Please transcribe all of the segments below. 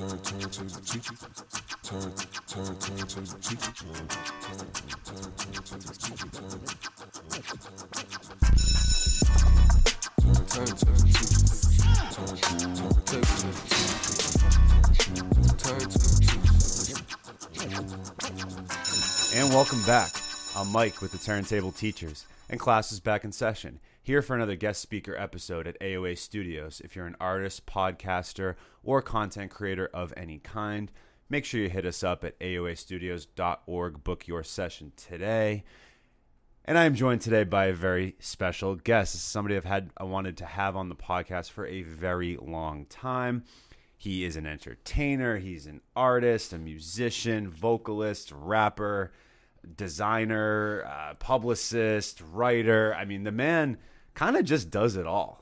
Turn, turn to the teacher. Turn, turn, turn to the teacher. Turn, turn, turn, turn to the teacher. Turn, turn, turn to the teacher. Turn, turn, turn to the teacher. Turn to the teacher. And welcome back. I'm Mike with the Turntable Teachers, and class is back in session. Here for another guest speaker episode at AOA Studios. If you're an artist, podcaster, or content creator of any kind, make sure you hit us up at aoastudios.org. Book your session today. And I am joined today by a very special guest. This is somebody I've had I wanted to have on the podcast for a very long time. He is an entertainer, he's an artist, a musician, vocalist, rapper, designer, uh, publicist, writer. I mean, the man kind of just does it all.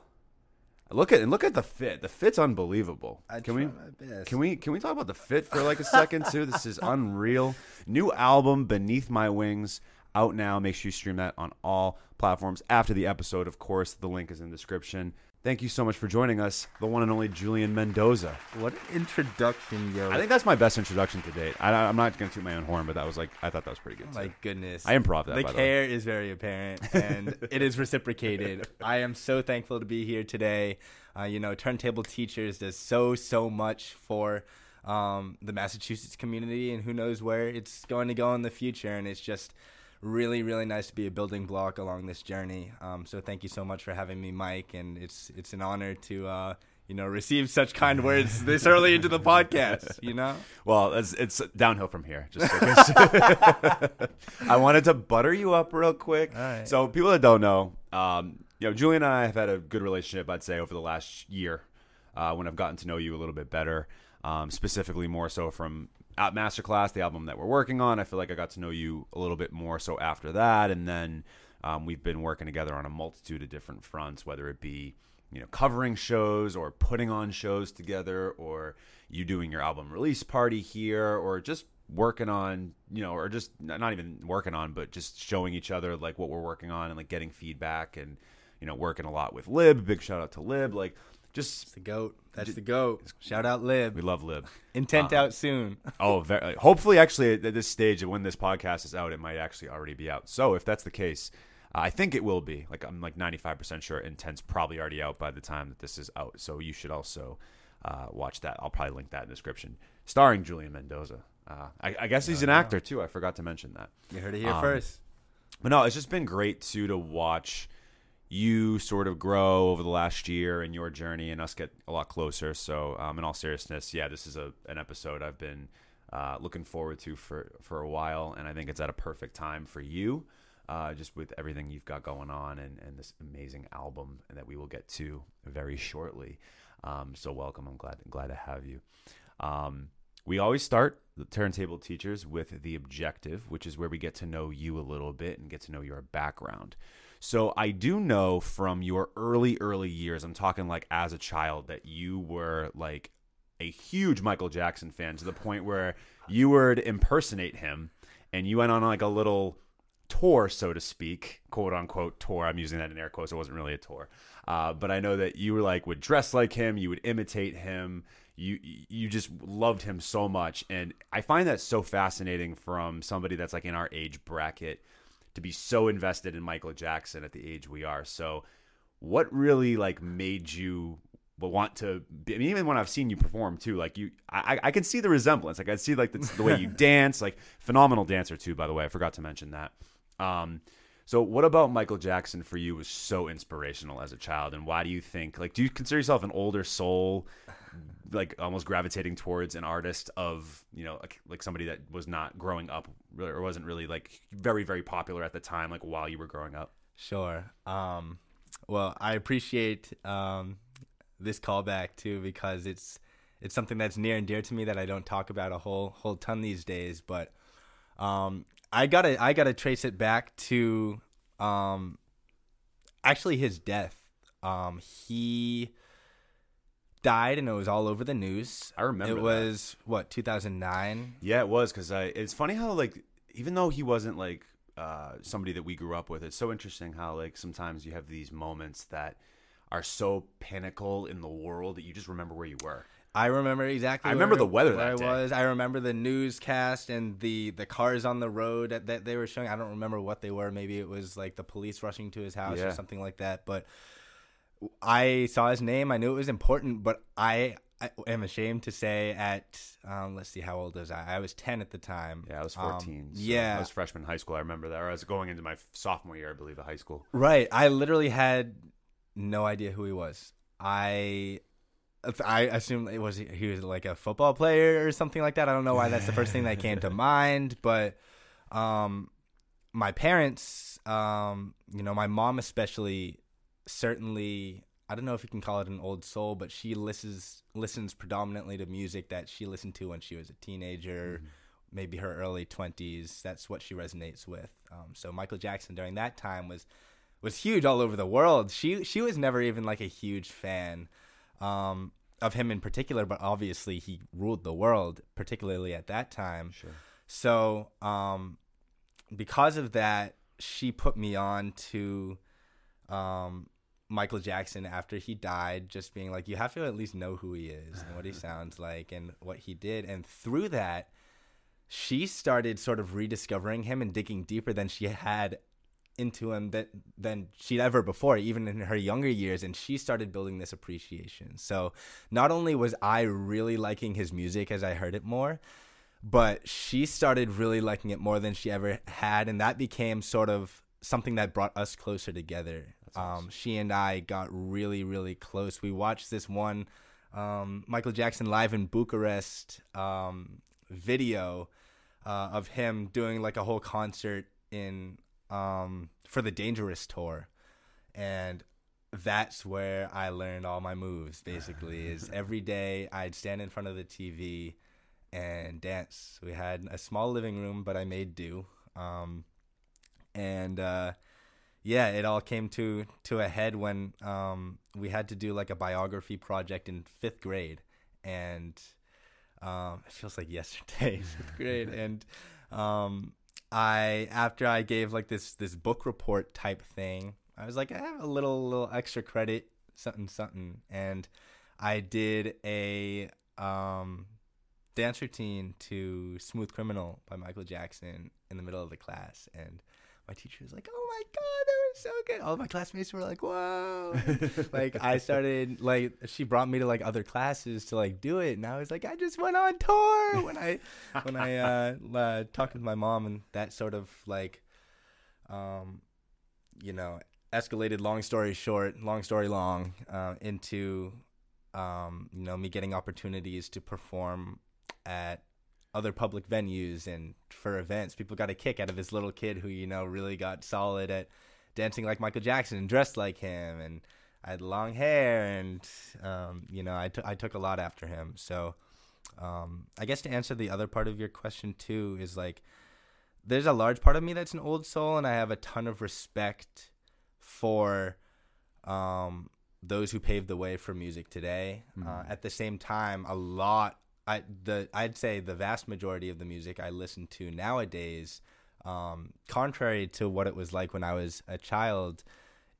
Look at and look at the fit. The fit's unbelievable. I can we my best. can we can we talk about the fit for like a second too? This is unreal. New album Beneath My Wings out now. Make sure you stream that on all platforms after the episode. Of course, the link is in the description. Thank you so much for joining us, the one and only Julian Mendoza. What an introduction, yo! I think that's my best introduction to date. I, I'm not going to toot my own horn, but that was like I thought that was pretty good. Oh too. my goodness. I improv that. the by the way. care is very apparent and it is reciprocated. I am so thankful to be here today. Uh, you know, Turntable Teachers does so so much for um, the Massachusetts community, and who knows where it's going to go in the future. And it's just really really nice to be a building block along this journey. Um, so thank you so much for having me, Mike, and it's it's an honor to. Uh, you know, receive such kind words this early into the podcast. You know, Well, it's, it's downhill from here. Just I wanted to butter you up real quick. All right. So people that don't know, um, you know, Julian and I have had a good relationship. I'd say over the last year, uh, when I've gotten to know you a little bit better, um, specifically more so from at Masterclass, the album that we're working on. I feel like I got to know you a little bit more so after that, and then um, we've been working together on a multitude of different fronts, whether it be you know covering shows or putting on shows together or you doing your album release party here or just working on you know or just not even working on but just showing each other like what we're working on and like getting feedback and you know working a lot with lib. Big shout out to lib. Like just the goat. That's the goat. Shout out Lib. we love lib Intent Uh, out soon. oh very, hopefully actually at this stage when this podcast is out it might actually already be out so if that's the case I think it will be. Like I'm like 95% sure Intent's probably already out by the time that this is out. So you should also uh, watch that. I'll probably link that in the description. Starring Julian Mendoza. Uh, I, I guess he's an actor too. I forgot to mention that. You heard it here Um, first. But no, it's just been great too to watch you sort of grow over the last year and your journey and us get a lot closer. So, um, in all seriousness, yeah, this is a an episode I've been uh, looking forward to for for a while, and I think it's at a perfect time for you, uh, just with everything you've got going on and, and this amazing album that we will get to very shortly. Um, so, welcome. I'm glad glad to have you. Um, we always start the turntable teachers with the objective, which is where we get to know you a little bit and get to know your background. So I do know from your early, early years, I'm talking like as a child, that you were like a huge Michael Jackson fan to the point where you would impersonate him and you went on like a little tour, so to speak, quote unquote tour. I'm using that in air quotes. It wasn't really a tour. Uh, but I know that you were like would dress like him, you would imitate him. You you just loved him so much, and I find that so fascinating from somebody that's like in our age bracket to be so invested in Michael Jackson at the age we are. So, what really like made you want to? Be, I mean, even when I've seen you perform too, like you, I, I can see the resemblance. Like I see like the, the way you dance, like phenomenal dancer too. By the way, I forgot to mention that. Um, so, what about Michael Jackson for you was so inspirational as a child, and why do you think? Like, do you consider yourself an older soul, like almost gravitating towards an artist of you know, like, like somebody that was not growing up or wasn't really like very very popular at the time, like while you were growing up? Sure. Um, well, I appreciate um, this callback too because it's it's something that's near and dear to me that I don't talk about a whole whole ton these days. But um, I gotta I gotta trace it back to um, actually his death. Um, he died and it was all over the news. I remember it that. was what 2009. Yeah, it was because I. It's funny how like even though he wasn't like uh, somebody that we grew up with, it's so interesting how like sometimes you have these moments that are so pinnacle in the world that you just remember where you were. I remember exactly. I remember the weather that I day. was. I remember the newscast and the the cars on the road that, that they were showing. I don't remember what they were. Maybe it was like the police rushing to his house Yeah. or something like that. But I saw his name. I knew it was important, but I, I am ashamed to say at um, let's see, how old was I? I was ten at the time. Yeah, I was Um, 14. so yeah, I was freshman in high school. I remember that. Or I was going into my sophomore year, I believe, of high school. Right. I literally had no idea who he was. I I assumed it was he was like a football player or something like that. I don't know why that's the first thing that came to mind, but um my parents um you know, my mom especially certainly I don't know if you can call it an old soul, but she listens listens predominantly to music that she listened to when she was a teenager, maybe her early twenties. That's what she resonates with. Um, so Michael Jackson during that time was was huge all over the world. She she was never even like a huge fan um, of him in particular, but obviously he ruled the world, particularly at that time. Sure. So, um, because of that, she put me on to um, Michael Jackson after he died, just being like, you have to at least know who he is and what he sounds like and what he did. And through that, she started sort of rediscovering him and digging deeper than she had into him that than she'd ever before, even in her younger years, and she started building this appreciation. So not only was I really liking his music as I heard it more, but she started really liking it more than she ever had, and that became sort of something that brought us closer together. Um, she and I got really, really close. We watched this one um, Michael Jackson live in Bucharest um, video uh, of him doing like a whole concert in um, for the Dangerous tour, and that's where I learned all my moves. Basically, is every day I'd stand in front of the TV and dance. We had a small living room, but I made do. And uh, yeah, it all came to to a head when um, we had to do like a biography project in fifth grade, and um, it feels like yesterday, fifth grade, and um, I after I gave like this this book report type thing, I was like, I have a little little extra credit, something something, and I did a um, dance routine to "Smooth Criminal" by Michael Jackson in the middle of the class, and my teacher was like, "Oh my god, that was so good!" All my classmates were like, "Whoa!" Like I started like she brought me to like other classes to like do it, and I was like, "I just went on tour." When I when I uh, uh, talked with my mom, and that sort of like, um, you know, escalated. Long story short, long story long, uh, into um, you know me getting opportunities to perform at other public venues and for events. People got a kick out of this little kid who, you know, really got solid at dancing like Michael Jackson and dressed like him. And I had long hair and, um, you know, I, t- I took a lot after him. So um, I guess to answer the other part of your question too is like, there's a large part of me that's an old soul and I have a ton of respect for um, those who paved the way for music today. Uh, at the same time, a lot I the I'd say the vast majority of the music I listen to nowadays, um, contrary to what it was like when I was a child,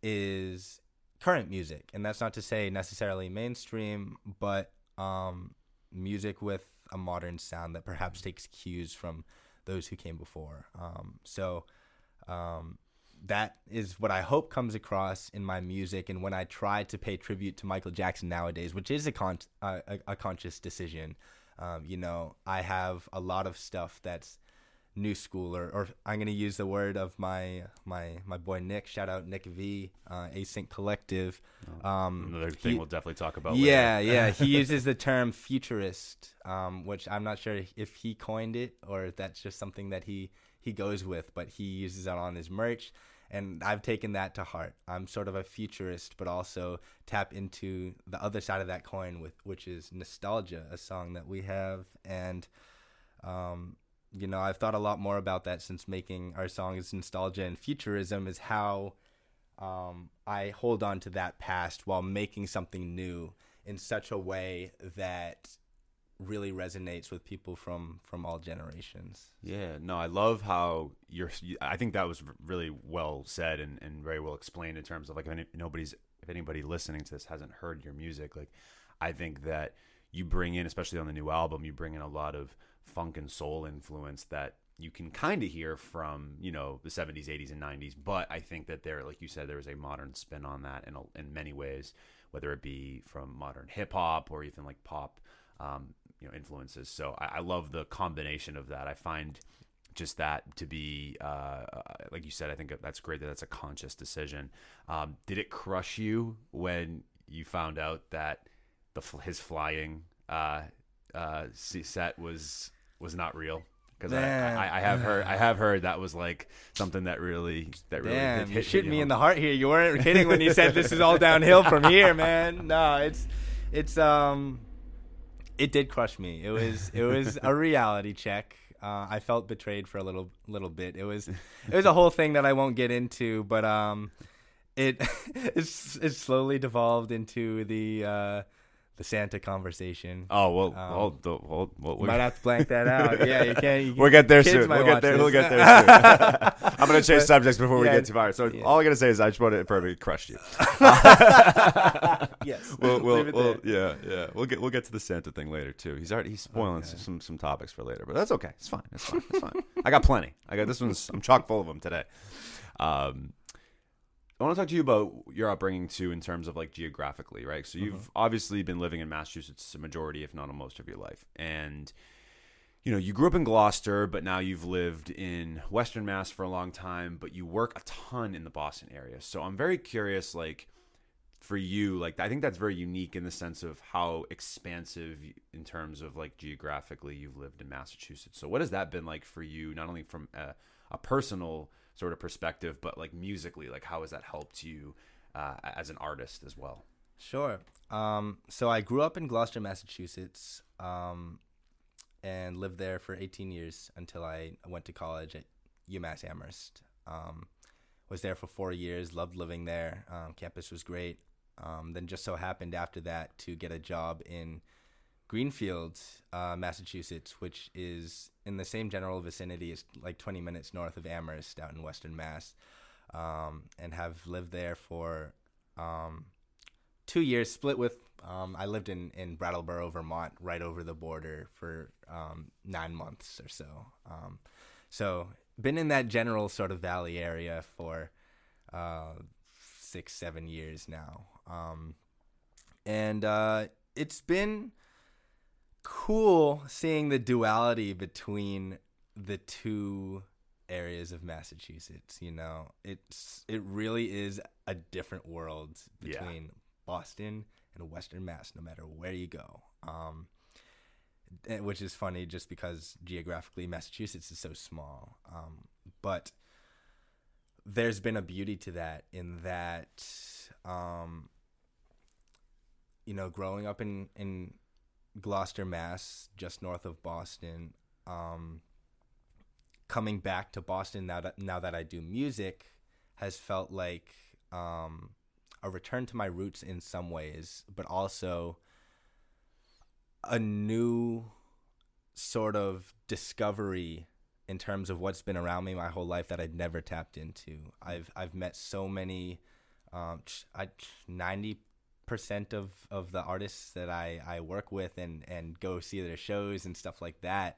is current music, and that's not to say necessarily mainstream, but um, music with a modern sound that perhaps takes cues from those who came before. Um, so. Um, that is what I hope comes across in my music and when I try to pay tribute to Michael Jackson nowadays, which is a con- uh, a, a conscious decision. Um, you know, I have a lot of stuff that's new school, or, or I'm gonna use the word of my my my boy Nick. Shout out Nick V, uh, Async Collective. Um, Another he- thing we'll definitely talk about. yeah, later. yeah. He uses the term futurist, um, which I'm not sure if he coined it or if that's just something that he he goes with, but he uses it on his merch, and I've taken that to heart. I'm sort of a futurist, but also tap into the other side of that coin with which is nostalgia, a song that we have, and um, you know, I've thought a lot more about that since making our songs. Nostalgia and futurism is how um, I hold on to that past while making something new in such a way that really resonates with people from from all generations. Yeah, no, I love how you're. I think that was really well said and, and very well explained in terms of like if any, nobody's if anybody listening to this hasn't heard your music, like I think that you bring in, especially on the new album, you bring in a lot of funk and soul influence that you can kind of hear from you know the 70s 80s and 90s but i think that there like you said there is a modern spin on that in, a, in many ways whether it be from modern hip-hop or even like pop um, you know influences. So I, I love the combination of that. I find just that to be uh, like you said i think that's great that that's a conscious decision. Um, did it crush you when you found out that the his flying uh, uh, set was was not real? Because I, I, I, have heard I have heard that was like something that really that really Damn, hit, hit you you me in the heart. here. You weren't kidding when you said this is all downhill from here, man. No, it's it's um it did crush me. It was it was a reality check. Uh, I felt betrayed for a little little bit. It was it was a whole thing that I won't get into, but um it it's it slowly devolved into the uh the Santa conversation. Oh well, Um, well, well You might have to blank that out. Yeah, you can't. You, We'll get there soon. We'll get there. this. We'll get there soon. I'm gonna change subjects before we get too far. So yeah. all I gotta say is I just want to perfectly crushed you. yes. We'll, we'll, we'll yeah, yeah. We'll get we'll get to the Santa thing later too. He's already he's spoiling Okay. some some topics for later, but that's okay. It's fine. It's fine. It's fine. I got plenty. I got this one's I'm chock full of them today. Um, I want to talk to you about your upbringing too, in terms of like geographically, right? So you've mm-hmm. obviously been living in Massachusetts a majority, if not most, of your life, and you know you grew up in Gloucester, but now you've lived in Western Mass for a long time, but you work a ton in the Boston area. So I'm very curious, like for you, like I think that's very unique in the sense of how expansive in terms of like geographically you've lived in Massachusetts. So what has that been like for you, not only from a, a personal sort of perspective, but like musically, like how has that helped you uh, as an artist as well? Sure. Um, so I grew up in Gloucester, Massachusetts, um, and lived there for 18 years until I went to college at UMass Amherst. Um, was there for four years. Loved living there. Um, campus was great. Um, then just so happened after that to get a job in Greenfield, uh, Massachusetts, which is in the same general vicinity. It's like 20 minutes north of Amherst, out in Western Mass, um, and have lived there for um, two years. Split with um, I lived in in Brattleboro, Vermont, right over the border for um, nine months or so. Um, so been in that general sort of valley area for uh, six, seven years now, um, and uh, it's been cool seeing the duality between the two areas of Massachusetts. You know, it's it really is a different world Yeah. between Boston and Western Mass, no matter where you go. Um, eh, which is funny, just because geographically Massachusetts is so small. Um, but there's been a beauty to that in that, um, you know, growing up in in Gloucester, Mass, just north of Boston. Um, coming back to Boston now that now that I do music has felt like um, a return to my roots in some ways, but also a new sort of discovery in terms of what's been around me my whole life that I'd never tapped into. I've I've met so many, um, I ninety percent of of the artists that I I work with and and go see their shows and stuff like that.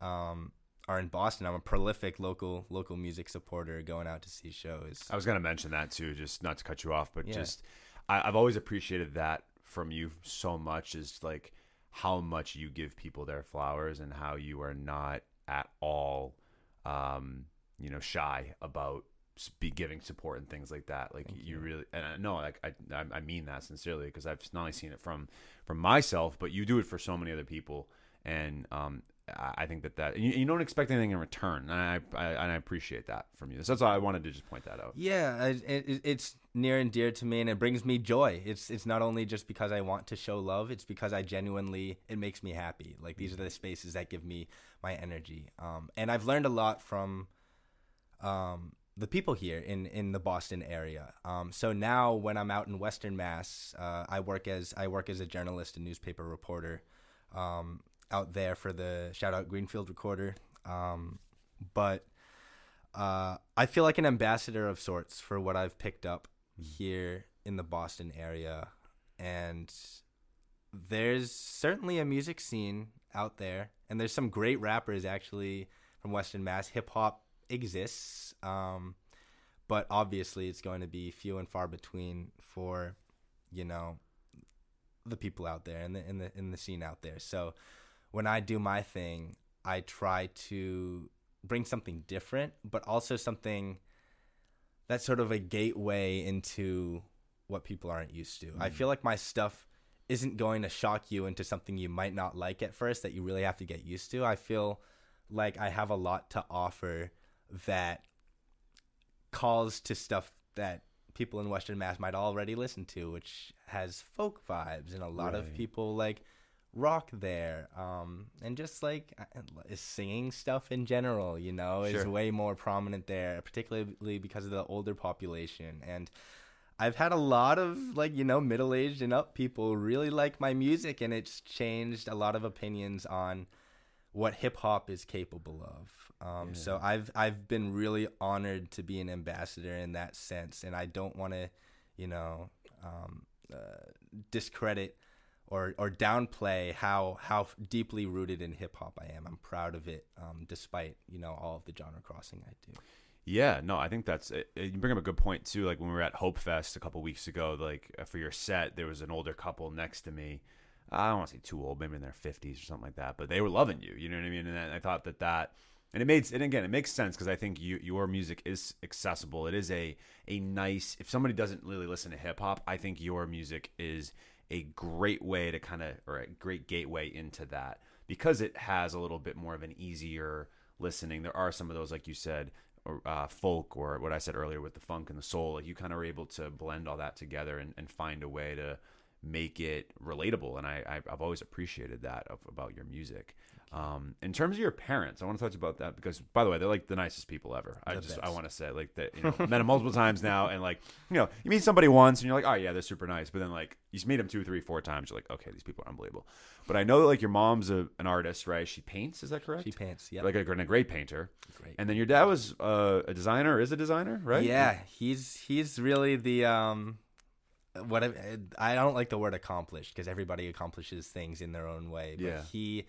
Um, are in Boston. I'm a prolific local local music supporter, going out to see shows. I was going to mention that too, just not to cut you off, but Yeah. just I, I've always appreciated that from you so much is like how much you give people their flowers and how you are not at all, um, you know, shy about be giving support and things like that. Like you, you. really, and I know, like I, I mean that sincerely because I've not only seen it from from myself, but you do it for so many other people, and um, I I think that that you, you don't expect anything in return, and I, I and I appreciate that from you. So that's why I wanted to just point that out. Yeah, it, it's near and dear to me, and it brings me joy. It's it's not only just because I want to show love; it's because I genuinely it makes me happy. Like these are the spaces that give me my energy. Um, and I've learned a lot from um, the people here in in the Boston area. Um, so now when I'm out in Western Mass, uh, I work as I work as a journalist and newspaper reporter um, out there for the shout out Greenfield Recorder. Um, but uh, I feel like an ambassador of sorts for what I've picked up here in the Boston area, and there's certainly a music scene out there, and there's some great rappers actually from Western Mass. Hip hop exists, um, but obviously it's going to be few and far between for, you know, the people out there in the in the in the scene out there. So when I do my thing, I try to bring something different, but also something that's sort of a gateway into what people aren't used to. I feel like my stuff isn't going to shock you into something you might not like at first that you really have to get used to. I feel like I have a lot to offer that calls to stuff that people in Western Mass might already listen to, which has folk vibes, and a lot of people like rock there, um, and just like uh, is singing stuff in general, you know, is way more prominent there, particularly because of the older population and. I've had a lot of like you know middle aged and up people really like my music, and it's changed a lot of opinions on what hip hop is capable of. Um, So I've I've been really honored to be an ambassador in that sense, and I don't want to, you know, um, uh, discredit or or downplay how how deeply rooted in hip hop I am. I'm proud of it, um, despite you know all of the genre crossing I do. Yeah, no, I think that's it, it- you bring up a good point too. Like when we were at Hope Fest a couple weeks ago, like uh, for your set, there was an older couple next to me. I don't want to say too old, maybe in their fifties or something like that, but they were loving you. You know what I mean? And I thought that that, and it made, and again, it makes sense because I think you, your music is accessible. It is a a nice. If somebody doesn't really listen to hip hop, I think your music is a great way to kind of, or a great gateway into that because it has a little bit more of an easier listening. There are some of those, like you said, or uh, folk or what I said earlier with the funk and the soul. Like you kind of are able to blend all that together and, and find a way to make it relatable. And I, I I've always appreciated that of, about your music. Um, in terms of your parents, I want to touch about that because, by the way, they're like the nicest people ever. I The just I best. want to say like that you know met them multiple times now, and like you know you meet somebody once and you're like oh yeah they're super nice, but then like you meet them two three four times you're like okay these people are unbelievable. But I know that like your mom's a, an artist right? She paints, is that correct? She paints. yeah, like a, a great painter. great. And then your dad was uh, a designer, is a designer, right? Yeah, he's he's really the um what I, I don't like the word accomplished because everybody accomplishes things in their own way. But Yeah. he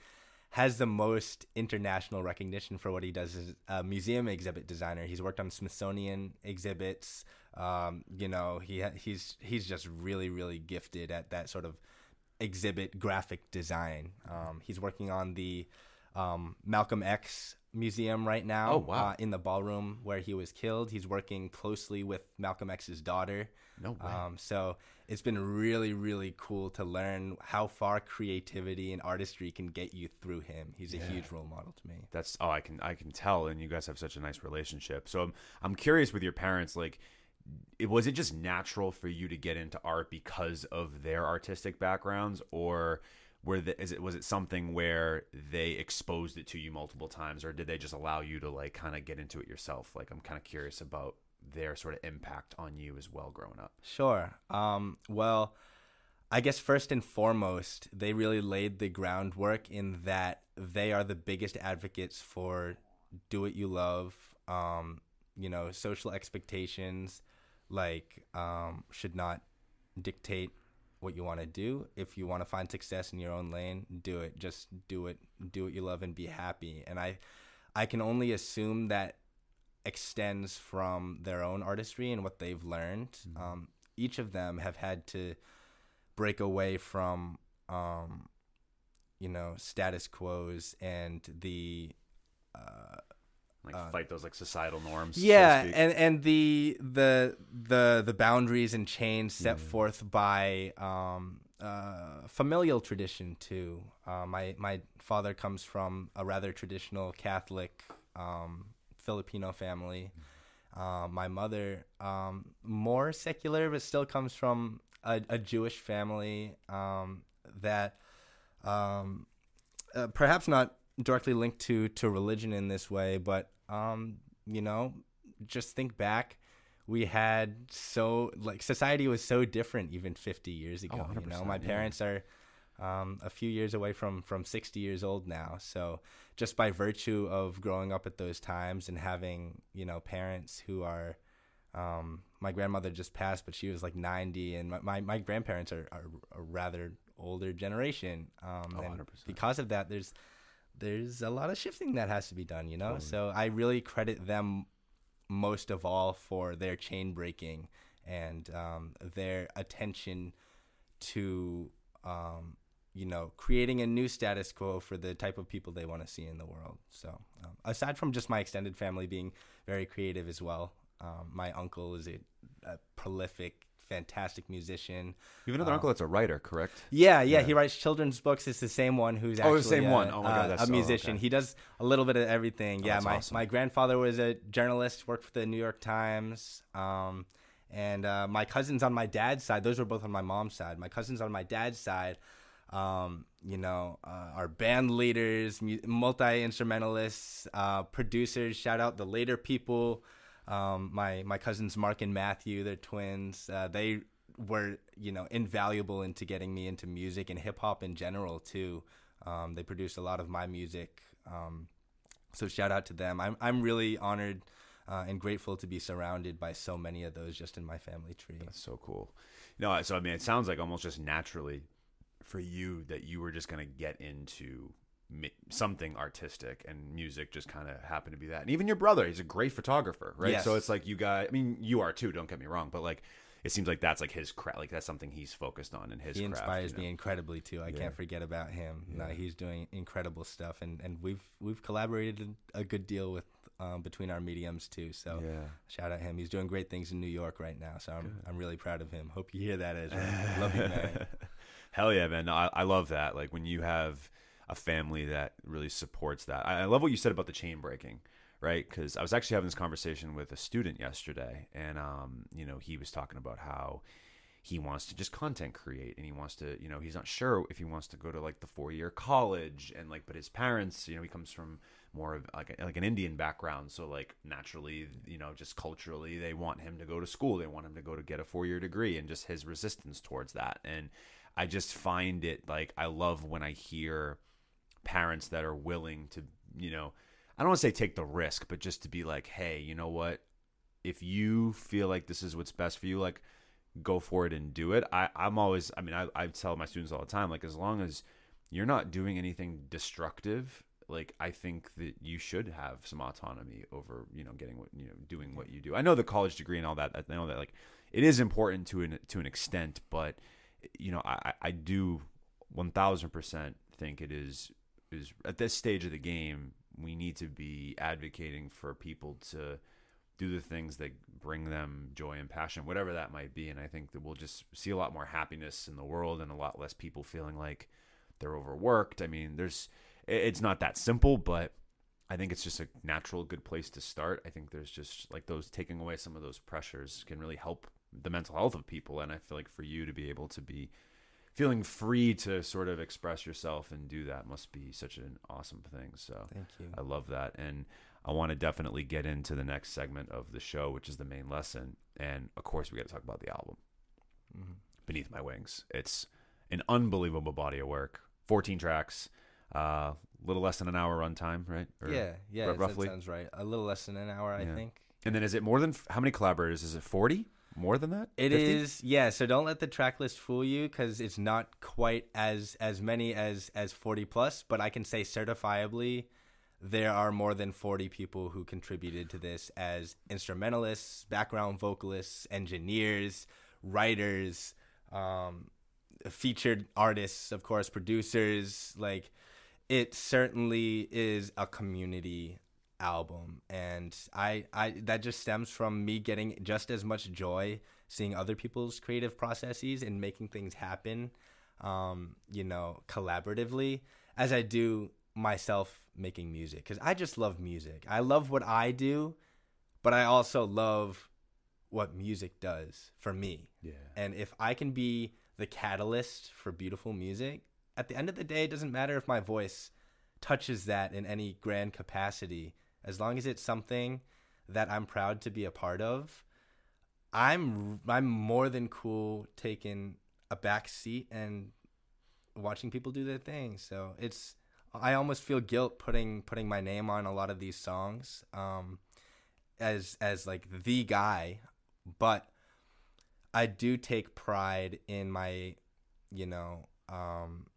has the most international recognition for what he does as a museum exhibit designer. He's worked on Smithsonian exhibits. Um, you know, he he's he's just really really gifted at that sort of exhibit graphic design. Um, he's working on the um, Malcolm X museum right now. Oh, wow. Uh, in the ballroom where he was killed, he's working closely with Malcolm X's daughter. No way. Um, so it's been really, really cool to learn how far creativity and artistry can get you through him. He's a huge role model to me. That's oh I can I can tell, and you guys have such a nice relationship. So I'm I'm curious with your parents, like. It, was it just natural for you to get into art because of their artistic backgrounds, or were the, is it was it something where they exposed it to you multiple times, or did they just allow you to like kind of get into it yourself? Like I'm kind of curious about their sort of impact on you as well growing up. Sure. Um, well, I guess first and foremost, they really laid the groundwork in that they are the biggest advocates for do what you love. Um, you know, social expectations like um, should not dictate what you want to do. If you want to find success in your own lane, do it. Just do it. Do what you love and be happy. And I, I can only assume that extends from their own artistry and what they've learned. Um, each of them have had to break away from, um, you know, status quos and the Like fight those like societal norms. yeah, speak. and and the the the the boundaries and chains set forth by um, uh, familial tradition too. Uh, my my father comes from a rather traditional Catholic um, Filipino family. Uh, my mother um, more secular, but still comes from a, a Jewish family um, that um, uh, perhaps not directly linked to to religion in this way, but um, you know, just think back. We had so like society was so different even 50 years ago. you know, 100%, my yeah. parents are um, a few years away from from 60 years old now. So just by virtue of growing up at those times and having you know parents who are um, my grandmother just passed, but she was like 90, and my, my, my grandparents are, are, are rather older generation. Um, Oh, and 100%. because of that, there's there's a lot of shifting that has to be done. You know, Totally. so I really credit them most of all for their chain breaking and um, their attention to um, you know creating a new status quo for the type of people they want to see in the world. So um, aside from just my extended family being very creative as well, um, my uncle is a, a prolific, fantastic musician. You have another Um, uncle that's a writer, correct? Yeah, yeah, Yeah. he writes children's books. It's the same one who's Oh, actually the same a, one. Oh my God, uh, a musician. okay. He does a little bit of everything. Oh, yeah, my awesome. my grandfather was a journalist, worked for the New York Times. Um, and uh, my cousins on my dad's side, those were both on my mom's side. My cousins on my dad's side, um, you know, uh, are band leaders, mu- multi instrumentalists, uh, producers. Shout out the later people. Um, my my cousins Mark and Matthew, they're twins. Uh, they were you know invaluable into getting me into music and hip hop in general too. Um, they produced a lot of my music. Um, so shout out to them. I'm I'm really honored uh, and grateful to be surrounded by so many of those just in my family tree. That's so cool. No, so I mean, it sounds like almost just naturally for you that you were just going to get into something artistic and music just kind of happened to be that. And even your brother, he's a great photographer, right? Yes. So it's like you guys, I mean, you are too, don't get me wrong, but like it seems like that's like his craft, like that's something he's focused on in his he craft. inspires you know? me incredibly too. I Yeah. can't forget about him. No, he's doing incredible stuff, and, and we've we've collaborated a good deal with um, between our mediums too. So Yeah. shout out him. He's doing great things in New York right now. So I'm I'm really proud of him. Hope you hear that, Ezra. Love you, man. Hell yeah, man. No, I, I love that. Like when you have a family that really supports that. I, I love what you said about the chain breaking, right? Because I was actually having this conversation with a student yesterday, and um, you know, he was talking about how he wants to just content create and he wants to you know he's not sure if he wants to go to like the four year college and like but his parents you know he comes from more of like a, like an indian background so like naturally you know just culturally they want him to go to school they want him to go to get a four year degree and just his resistance towards that and i just find it like i love when i hear parents that are willing to you know i don't want to say take the risk but just to be like hey you know what if you feel like this is what's best for you like go for it and do it. I, I'm always, I mean, I, I tell my students all the time, like, as long as you're not doing anything destructive, like, I think that you should have some autonomy over, you know, getting what, you know, doing what you do. I know the college degree and all that, I know that, like, it is important to an, to an extent, but, you know, I, I do 1000% think it is, is at this stage of the game, we need to be advocating for people to, do the things that bring them joy and passion, whatever that might be. And I think that we'll just see a lot more happiness in the world and a lot less people feeling like they're overworked. I mean, there's, it's not that simple, but I think it's just a natural, good place to start. I think there's just like those taking away some of those pressures can really help the mental health of people. And I feel like for you to be able to be feeling free to sort of express yourself and do that must be such an awesome thing. So Thank you. I love that. And I want to definitely get into the next segment of the show, which is the main lesson. And of course, we got to talk about the album, Mhm. Beneath My Wings. It's an unbelievable body of work. 14 tracks, a uh, little less than an hour runtime, right? Or- yeah, yeah, r- that roughly. sounds right. A little less than an hour, I Yeah. think. And then is it more than, how many collaborators? Is it 40? More than that? It 50? is, yeah. So don't let the track list fool you because it's not quite as as many as as forty plus. But I can say certifiably, there are more than forty people who contributed to this as instrumentalists, background vocalists, engineers, writers, um, featured artists, of course, producers. Like, it certainly is a community album and I, I that just stems from me getting just as much joy seeing other people's creative processes and making things happen um, you know collaboratively as i do myself making music because i just love music i love what i do but i also love what music does for me Yeah. and if I can be the catalyst for beautiful music, at the end of the day, it doesn't matter if my voice touches that in any grand capacity. As long as it's something that I'm proud to be a part of, I'm I'm more than cool taking a back seat and watching people do their thing. So it's I almost feel guilt putting putting my name on a lot of these songs um, as as like the guy, but I do take pride in my, you know, um,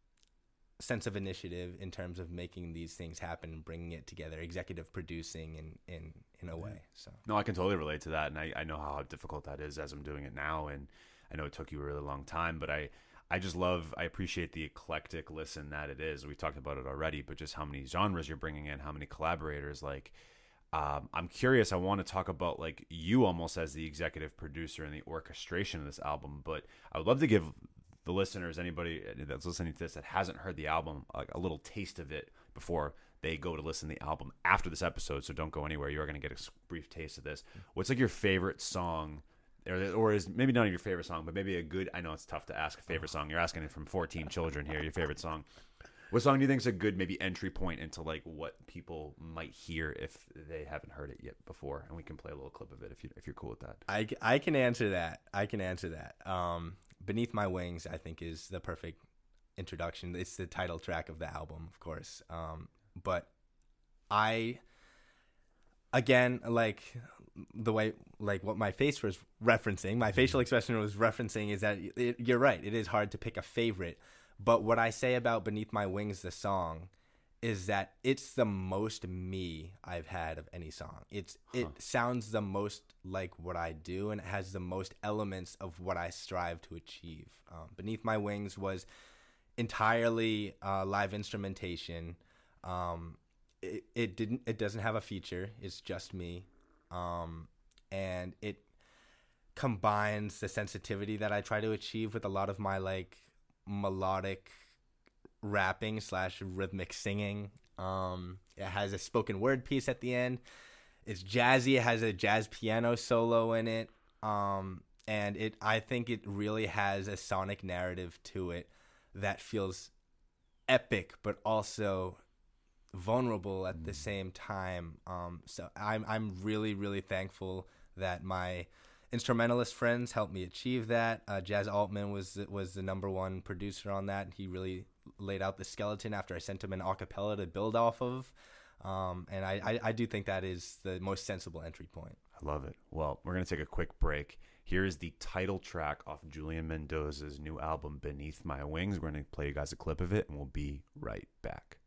sense of initiative in terms of making these things happen, bringing it together, executive producing in in in a way. So No, I can totally relate to that, and I, I know how difficult that is as I'm doing it now, and I know it took you a really long time, but I I just love I appreciate the eclectic listen that it is. We've talked about it already, but just how many genres you're bringing in, how many collaborators. Like, um, I'm curious. I want to talk about like you almost as the executive producer and the orchestration of this album, but I would love to give the listeners, anybody that's listening to this that hasn't heard the album, like a little taste of it before they go to listen to the album after this episode. So don't go anywhere. You are going to get a brief taste of this. What's like your favorite song, or, or is maybe not your favorite song, but maybe a good? I know it's tough to ask a favorite song. You're asking it from 14 children here. Your favorite song. What song do you think is a good maybe entry point into like what people might hear if they haven't heard it yet before? And we can play a little clip of it if you if you're cool with that. I, I can answer that. I can answer that. Um, Beneath My Wings, I think, is the perfect introduction. It's the title track of the album, of course. Um, but I, again, like the way, like what my face was referencing, my facial expression was referencing is that it, you're right. It is hard to pick a favorite. But what I say about Beneath My Wings, the song, is that it's the most me I've had of any song. It's it sounds the most like what I do, and it has the most elements of what I strive to achieve. Um, Beneath My Wings was entirely uh, live instrumentation. Um, it, it didn't it doesn't have a feature. It's just me, um, and it combines the sensitivity that I try to achieve with a lot of my like melodic rapping slash rhythmic singing. Um, it has a spoken word piece at the end. It's jazzy. It has a jazz piano solo in it. Um, and it, I think it really has a sonic narrative to it that feels epic, but also vulnerable at the same time. Um, so I'm, I'm really, really thankful that my instrumentalist friends helped me achieve that. Uh, Jazz Altman was was the number one producer on that. He really laid out the skeleton after I sent him an acapella to build off of. Um, and I, I, I do think that is the most sensible entry point. I love it. Well, we're going to take a quick break. Here is the title track off Julian Mendoza's new album, Beneath My Wings. We're going to play you guys a clip of it, and we'll be right back.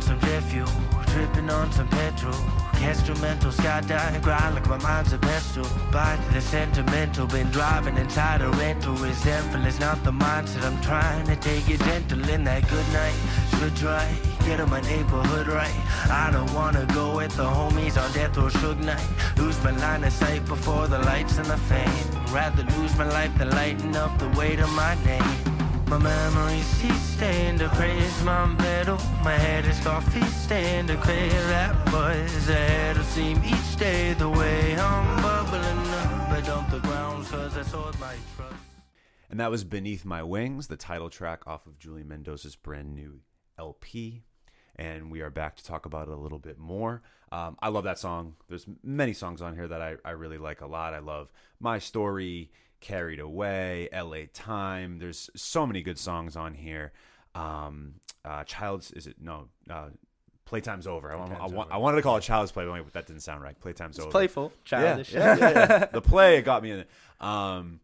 On some jet fuel, dripping on some petrol. Instrumental skydive, grind like my mind's a pestle. To the sentimental, been driving inside a rental. Resentful is not the mindset. I'm trying to take it gentle in that good night. Should try, get in my neighborhood right. I don't wanna go with the homies on death row, Suge Knight. Lose my line of sight before the lights and the fame. Rather lose my life than lighten up the weight of my name. My memories cease staying to praise my medal. My head is coffee stand to clear that buzz. ahead will seem each day the way I'm bubbling up. I dump the grounds cause I sold my trust. And that was Beneath My Wings, the title track off of Julian Mendoza's brand new LP. And we are back to talk about it a little bit more. Um, I love that song. There's many songs on here that I, I really like a lot. I love My Story, Carried Away, LA Time. There's so many good songs on here. Um, uh, Child's, is it? No, uh, Playtime's Over. I, want, I, Playtime's want, Over. I wanted to call it Child's Play, but that didn't sound right. Playtime's It's Over. playful, childish. Yeah, yeah, yeah, the play it got me in it. Um,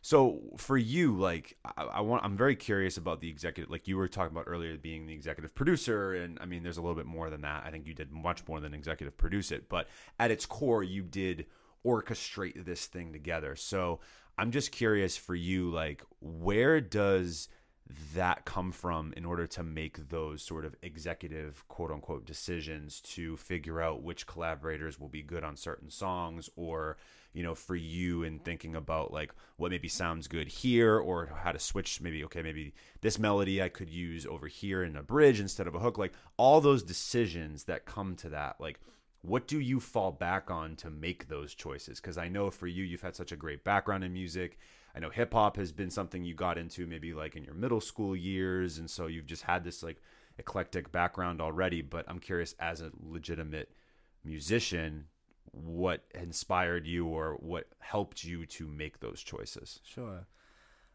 so for you, like, I, I want, I'm very curious about the executive. Like you were talking about earlier, being the executive producer, and I mean, there's a little bit more than that. I think you did much more than executive produce it, but at its core, you did orchestrate this thing together. So I'm just curious for you, like, where does that come from in order to make those sort of executive quote unquote decisions to figure out which collaborators will be good on certain songs? Or you know for you in thinking about like what maybe sounds good here or how to switch maybe okay maybe this melody I could use over here in a bridge instead of a hook like all those decisions that come to that like what do you fall back on to make those choices because I know for you you've had such a great background in music I know hip hop has been something you got into maybe like in your middle school years, and so you've just had this like eclectic background already. But I'm curious, as a legitimate musician, what inspired you or what helped you to make those choices? Sure.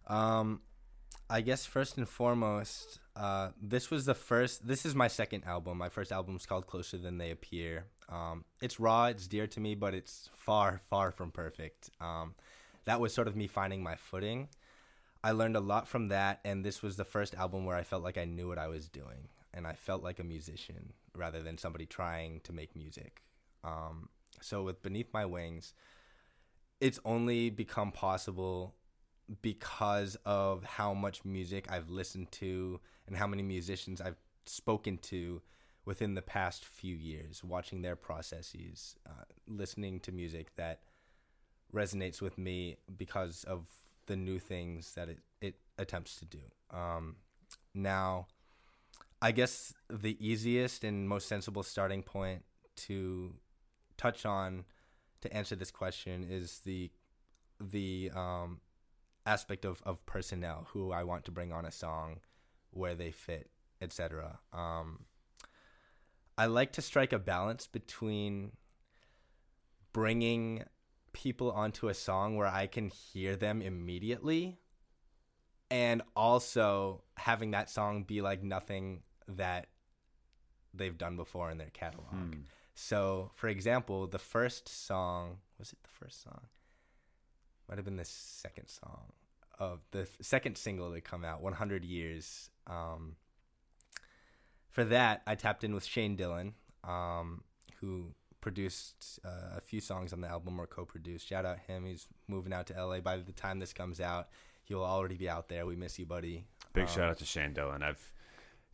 Um, I guess first and foremost, uh, this was the first. This is my second album. My first album's called Closer Than They Appear. Um, it's raw. It's dear to me, but it's far, far from perfect. Um, that was sort of me finding my footing. I learned a lot from that, and this was the first album where I felt like I knew what I was doing, and I felt like a musician rather than somebody trying to make music. Um, so with Beneath My Wings, it's only become possible because of how much music I've listened to and how many musicians I've spoken to within the past few years, watching their processes, uh, listening to music that resonates with me because of the new things that it, it attempts to do. Um, now, I guess the easiest and most sensible starting point to touch on to answer this question is the the um, aspect of, of personnel who I want to bring on a song, where they fit, etc. Um, I like to strike a balance between bringing people onto a song where I can hear them immediately and also having that song be like nothing that they've done before in their catalog. Hmm. So, for example, the first song was it the first song? Might have been the second song of the second single to come out, 100 Years. Um, for that, I tapped in with Shane Dillon, um, who produced uh, a few songs on the album or co-produced. Shout out him. He's moving out to LA. By the time this comes out, he'll already be out there. We miss you, buddy. Big Um, shout out to Shane Dillon. I've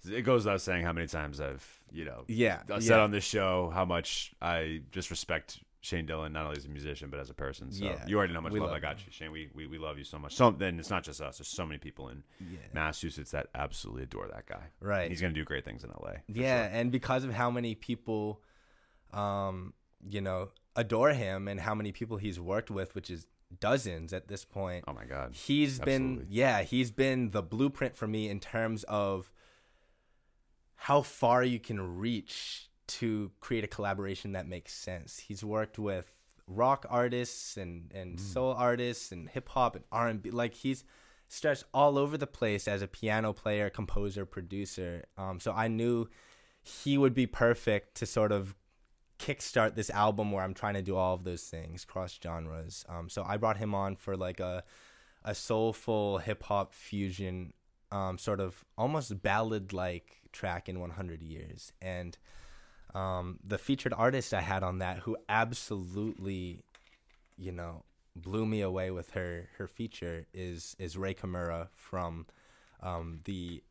it goes without saying how many times I've you know Yeah, I yeah. said on this show how much I just respect Shane Dillon not only as a musician but as a person. So Yeah, you already know how much love, I got you, Shane. We, we we love you so much. So then it's not just us. There's so many people in Yeah. Massachusetts that absolutely adore that guy. Right. He's gonna do great things in LA. yeah, sure. and because of how many people, um, you know, adore him and how many people he's worked with, which is dozens at this point. Oh my God. He's been yeah, he's been the blueprint for me in terms of how far you can reach to create a collaboration that makes sense. He's worked with rock artists and and soul artists and hip hop and R&B like he's stretched all over the place as a piano player, composer, producer. Um, so I knew he would be perfect to sort of kickstart this album where I'm trying to do all of those things, cross genres. Um, so I brought him on for like a a soulful hip hop fusion, um, sort of almost ballad like track in 100 years. And um, the featured artist I had on that, who absolutely, you know, blew me away with her her feature, is is Ray Kimura from um, the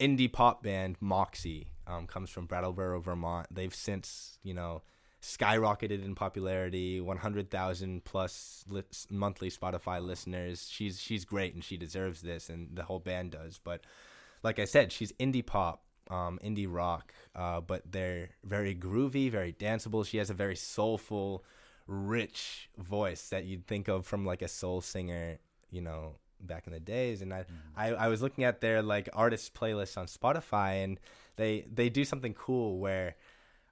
indie pop band Moxie. Um, comes from Brattleboro, Vermont. They've since, you know, skyrocketed in popularity. One hundred thousand plus li- monthly Spotify listeners. She's she's great and she deserves this, and the whole band does. But like I said, she's indie pop, um, indie rock, uh, but they're very groovy, very danceable. She has a very soulful, rich voice that you'd think of from like a soul singer, you know, back in the days. And I, I, I was looking at their like artist playlists on Spotify, and they they do something cool where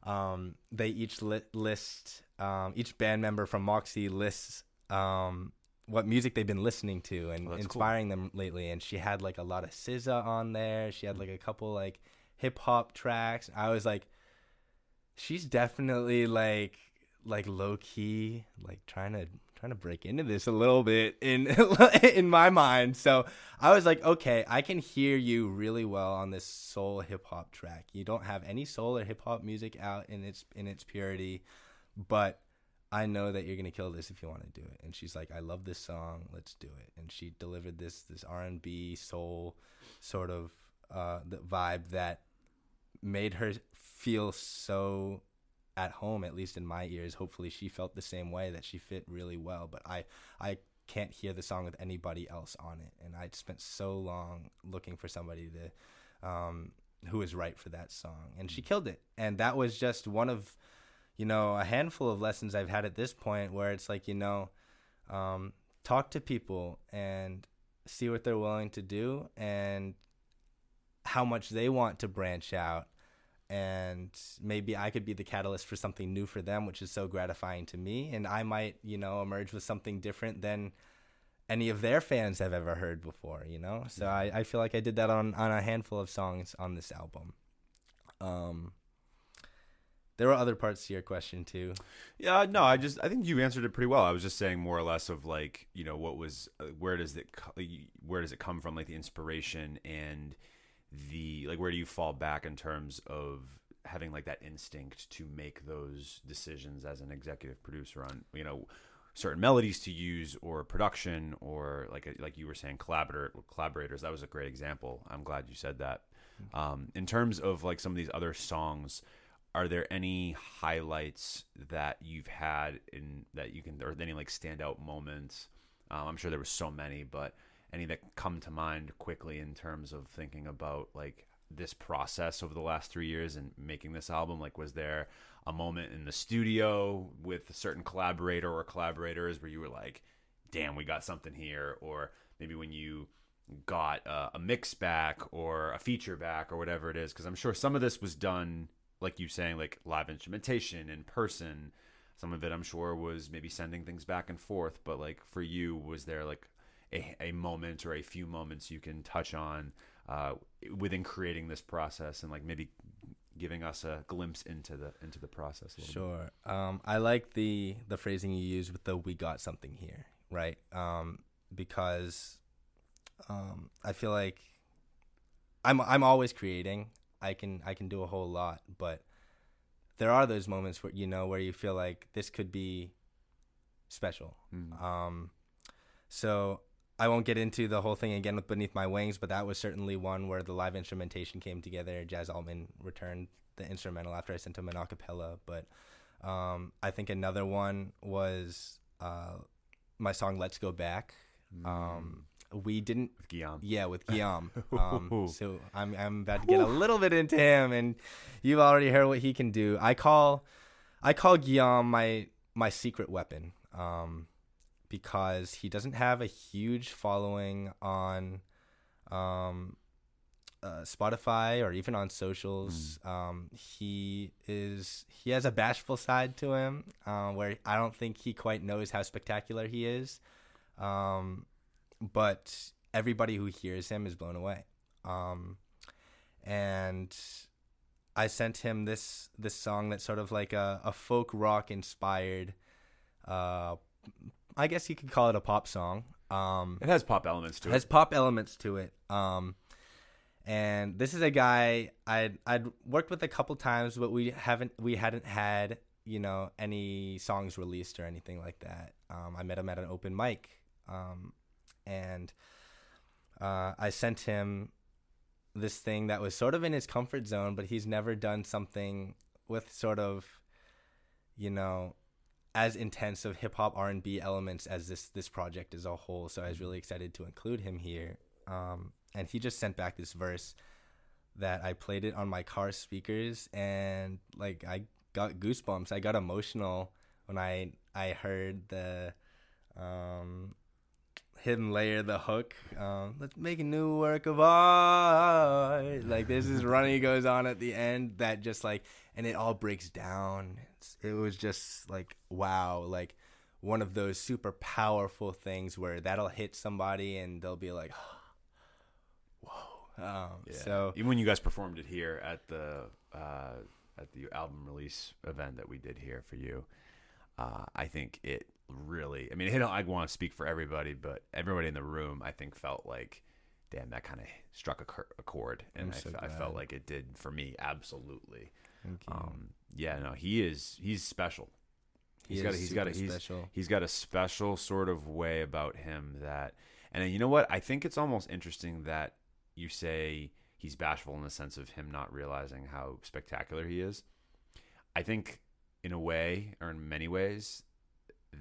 um, they each li- list um, each band member from Moxie lists um, what music they've been listening to and Oh, that's cool. inspiring them lately. And she had like a lot of SZA on there. She had like a couple like hip hop tracks. I was like, she's definitely like like low key like trying to trying to break into this a little bit in in my mind. So I was like, okay, I can hear you really well on this soul hip hop track. You don't have any soul or hip hop music out in its in its purity, but I know that you're gonna kill this if you want to do it. And she's like, I love this song, let's do it. And she delivered this this R and B soul sort of uh, vibe that made her feel so at home at least in my ears. Hopefully she felt the same way that she fit really well but i i can't hear the song with anybody else on it. And i spent so long looking for somebody to um who was right for that song. And she killed it. And that was just one of you know a handful of lessons i've had at this point where it's like you know um talk to people and see what they're willing to do and how much they want to branch out and maybe I could be the catalyst for something new for them, which is so gratifying to me. And I might, you know, emerge with something different than any of their fans have ever heard before. You know, so I, I feel like I did that on on a handful of songs on this album. Um, there were other parts to your question too. Yeah, no, I just I think you answered it pretty well. I was just saying more or less of like you know what was uh, where does it where does it come from like the inspiration and the like where do you fall back in terms of having like that instinct to make those decisions as an executive producer on you know certain melodies to use or production or like like you were saying collaborator collaborators? That was a great example. I'm glad you said that. Um, in terms of like some of these other songs are there any highlights that you've had in that you can or any like standout moments? Um, i'm sure there were so many but any that come to mind quickly in terms of thinking about like this process over the last three years and making this album? Like was there a moment in the studio with a certain collaborator or collaborators where you were like damn we got something here or maybe when you got a, a mix back or a feature back or whatever it is? Because i'm sure some of this was done like you saying like live instrumentation in person. Some of it i'm sure was maybe sending things back and forth but like for you was there like a, a moment or a few moments you can touch on uh, within creating this process and like maybe giving us a glimpse into the into the process a little bit. Sure. Um, I like the the phrasing you use with the "we got something here," right? Um, because um, I feel like I'm I'm always creating. I can I can do a whole lot, but there are those moments where you know where you feel like this could be special. Mm. Um, so I won't get into the whole thing again with Beneath My Wings, but that was certainly one where the live instrumentation came together. Jazz Altman returned the instrumental after I sent him an acapella. But um, I think another one was uh, my song "Let's Go Back." Um, we didn't with Guillaume. yeah, with Guillaume. Um, so I'm I'm about to get a little bit into him, and you've already heard what he can do. I call I call Guillaume my my secret weapon, um, because he doesn't have a huge following on um, uh, Spotify or even on socials. Um, he is he has a bashful side to him, uh, where I don't think he quite knows how spectacular he is. Um, but everybody who hears him is blown away. Um, and I sent him this this song that's sort of like a, a folk rock inspired. Uh, I guess you could call it a pop song. Um, It has pop elements to it. Has pop elements to it. Um, and this is a guy I'd I'd worked with a couple times, but we haven't we hadn't had you know any songs released or anything like that. Um, I met him at an open mic, um, and uh, I sent him this thing that was sort of in his comfort zone, but he's never done something with sort of you know as intense of hip hop R and B elements as this this project as a whole. So I was really excited to include him here. Um, and he just sent back this verse that I played it on my car speakers, and like I got goosebumps. I got emotional when I I heard the um, him layer the hook. Um, Let's make a new work of art. Like this is running goes on at the end that just like and it all breaks down. It's, it was just like wow, like one of those super powerful things where that'll hit somebody and they'll be like, whoa. Um, Yeah. So even when you guys performed it here at the uh, at the album release event that we did here for you, uh, I think it really. I mean, it hit, I want to speak for everybody, but everybody in the room, I think, felt like, damn, that kind of struck a, chord, and I, so f- I felt like it did for me, absolutely. Um, yeah, no, he is he's special. He he's got. A, he's got. A, he's, special. he's got a special sort of way about him that and you know what i think it's almost interesting that you say he's bashful in the sense of him not realizing how spectacular he is i think in a way or in many ways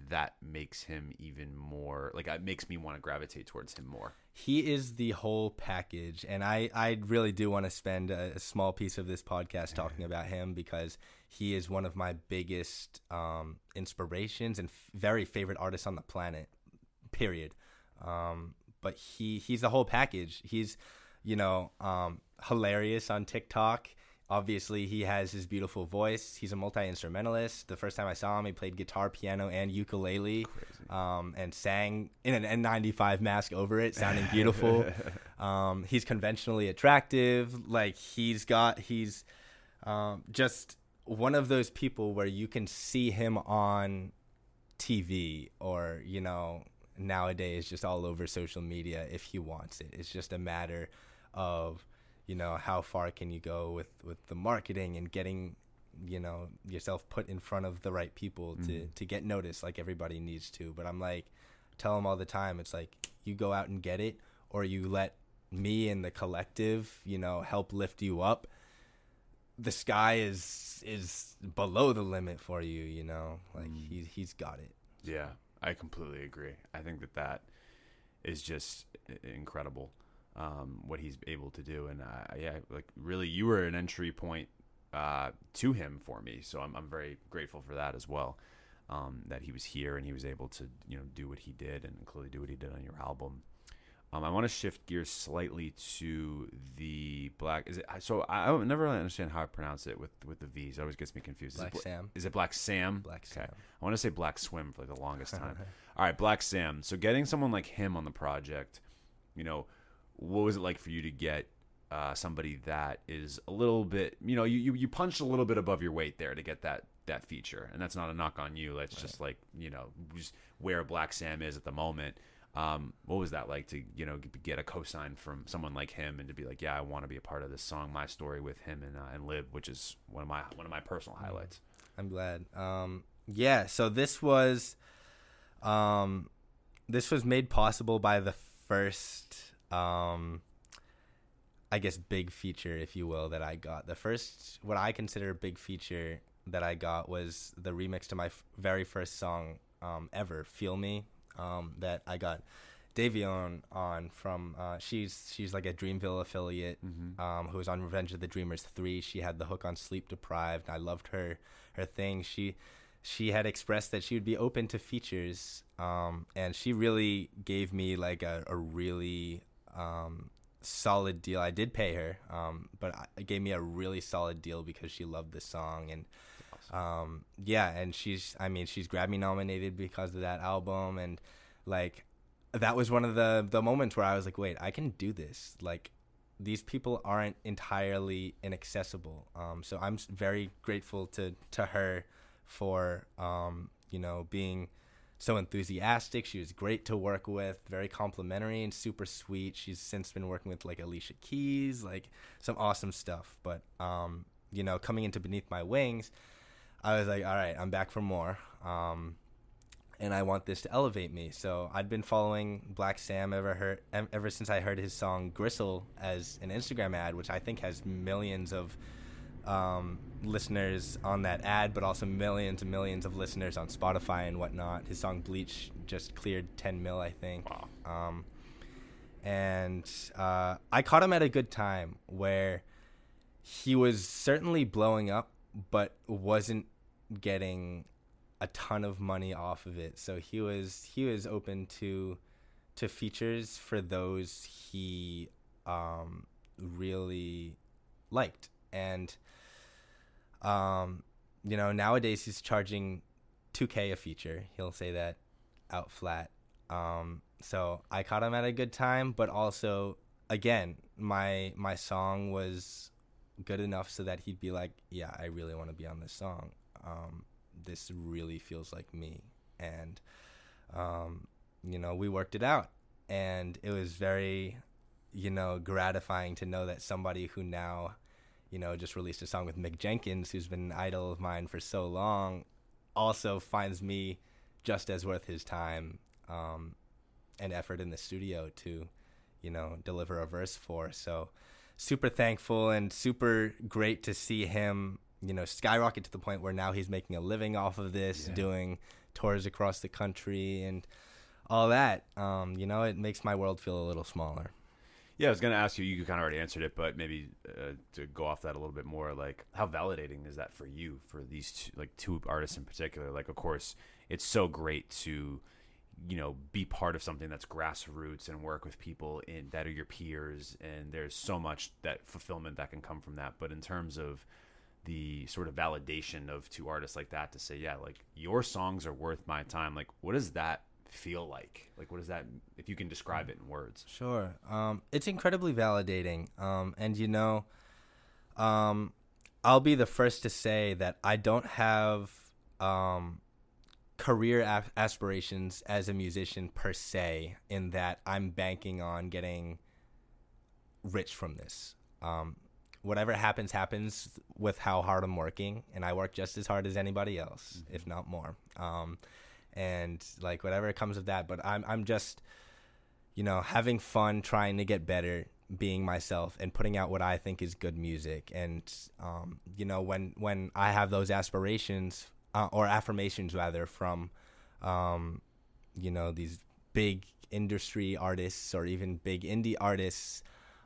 that makes him even more like it makes me want to gravitate towards him more. He is the whole package and i i really do want to spend a, a small piece of this podcast talking about him because he is one of my biggest um, inspirations and f- very favorite artists on the planet period. Um, but he he's the whole package. He's you know um, hilarious on tiktok obviously he has his beautiful voice. He's a multi instrumentalist. The first time I saw him, he played guitar, piano, and ukulele, um, and sang in an N95 mask over it, sounding beautiful. um, he's conventionally attractive. Like he's got he's um, just one of those people where you can see him on TV or you know nowadays just all over social media if he wants it. It's just a matter of you know how far can you go with with the marketing and getting you know yourself put in front of the right people to Mhm. to get noticed like everybody needs to. But I'm like tell them all the time it's like you go out and get it or you let me and the collective you know help lift you up the sky is is below the limit for you you know like Mm. he's he's got it Yeah, I completely agree. I think that that is just incredible um, what he's able to do, and uh, yeah, like really, you were an entry point uh, to him for me, so I'm I'm very grateful for that as well. Um, that he was here and he was able to you know do what he did and clearly do what he did on your album. Um, I want to shift gears slightly to the black. Is it so? I, I never really understand how I pronounce it with with the V's. It always gets me confused. Is it black Bla- sam Is it Blvck Svm? black Okay. sam I want to say Black Swim for like the longest time. All right, Blvck Svm. So getting someone like him on the project, you know, what was it like for you to get uh, somebody that is a little bit, you know, you, you you punched a little bit above your weight there to get that that feature, and that's not a knock on you. That's just like you know, just where Blvck Svm is at the moment. Um, what was that like to you know get a cosign from someone like him and to be like, yeah, I want to be a part of this song, my story with him and uh, and Lib, which is one of my one of my personal highlights. i'm glad um yeah so this was um this was made possible by the first um i guess big feature if you will that i got the first what i consider a big feature that i got was the remix to my f- very first song um ever feel me um that i got DaVionne on from uh, she's she's like a Dreamville affiliate Mm-hmm. um, who was on Revenge of the Dreamers three. She had the hook on Sleep Deprived. I loved her her thing. She she had expressed that she would be open to features, um, and she really gave me like a, a really um, solid deal. I did pay her, um, but it gave me a really solid deal because she loved the song and um, yeah, and she's I mean she's Grammy nominated because of that album and like that was one of the the moments where I was like, wait, I can do this. Like these people aren't entirely inaccessible. Um, so I'm very grateful to to her for um, you know being so enthusiastic. She was great to work with, very complimentary and super sweet. She's since been working with like Alicia Keys, like some awesome stuff. But um, you know, coming into Beneath My Wings, I was like, all right, I'm back for more. Um, and I want this to elevate me. So I'd been following Blvck Svm ever heard, ever since I heard his song "Gristle" as an Instagram ad, which I think has millions of um, listeners on that ad, but also millions and millions of listeners on Spotify and whatnot. His song "Bleach" just cleared 10 mil, I think. Wow. Um, and uh, I caught him at a good time where he was certainly blowing up, but wasn't getting a ton of money off of it. So he was he was open to to features for those he um, really liked, and um, you know nowadays he's charging 2k a feature. He'll say that out flat. Um, so I caught him at a good time, but also again my my song was good enough so that he'd be like, yeah, I really want to be on this song. Um, this really feels like me, and um, you know we worked it out, and it was very you know gratifying to know that somebody who now you know just released a song with Mick Jenkins, who's been an idol of mine for so long, also finds me just as worth his time um, and effort in the studio to you know deliver a verse for. So super thankful and super great to see him you know skyrocket to the point where now he's making a living off of this Yeah. doing tours across the country and all that um, you know it makes my world feel a little smaller Yeah, I was gonna ask you. You kind of already answered it, but maybe uh, to go off that a little bit more, like how validating is that for you, for these two, like two artists in particular? Like, of course, it's so great to you know be part of something that's grassroots and work with people in that are your peers and there's so much that fulfillment that can come from that but in terms of the sort of validation of two artists like that to say yeah like your songs are worth my time like what does that feel like like what does that if you can describe it in words Sure. Um, it's incredibly validating. Um, and you know, um, I'll be the first to say that I don't have um, career a- aspirations as a musician per se, in that I'm banking on getting rich from this. Um, whatever happens, happens with how hard I'm working, and I work just as hard as anybody else, if not more. Um, and like whatever comes of that, but I'm I'm just you know, having fun, trying to get better, being myself, and putting out what I think is good music. And um, you know, when when I have those aspirations uh, or affirmations rather from, um, you know, these big industry artists or even big indie artists,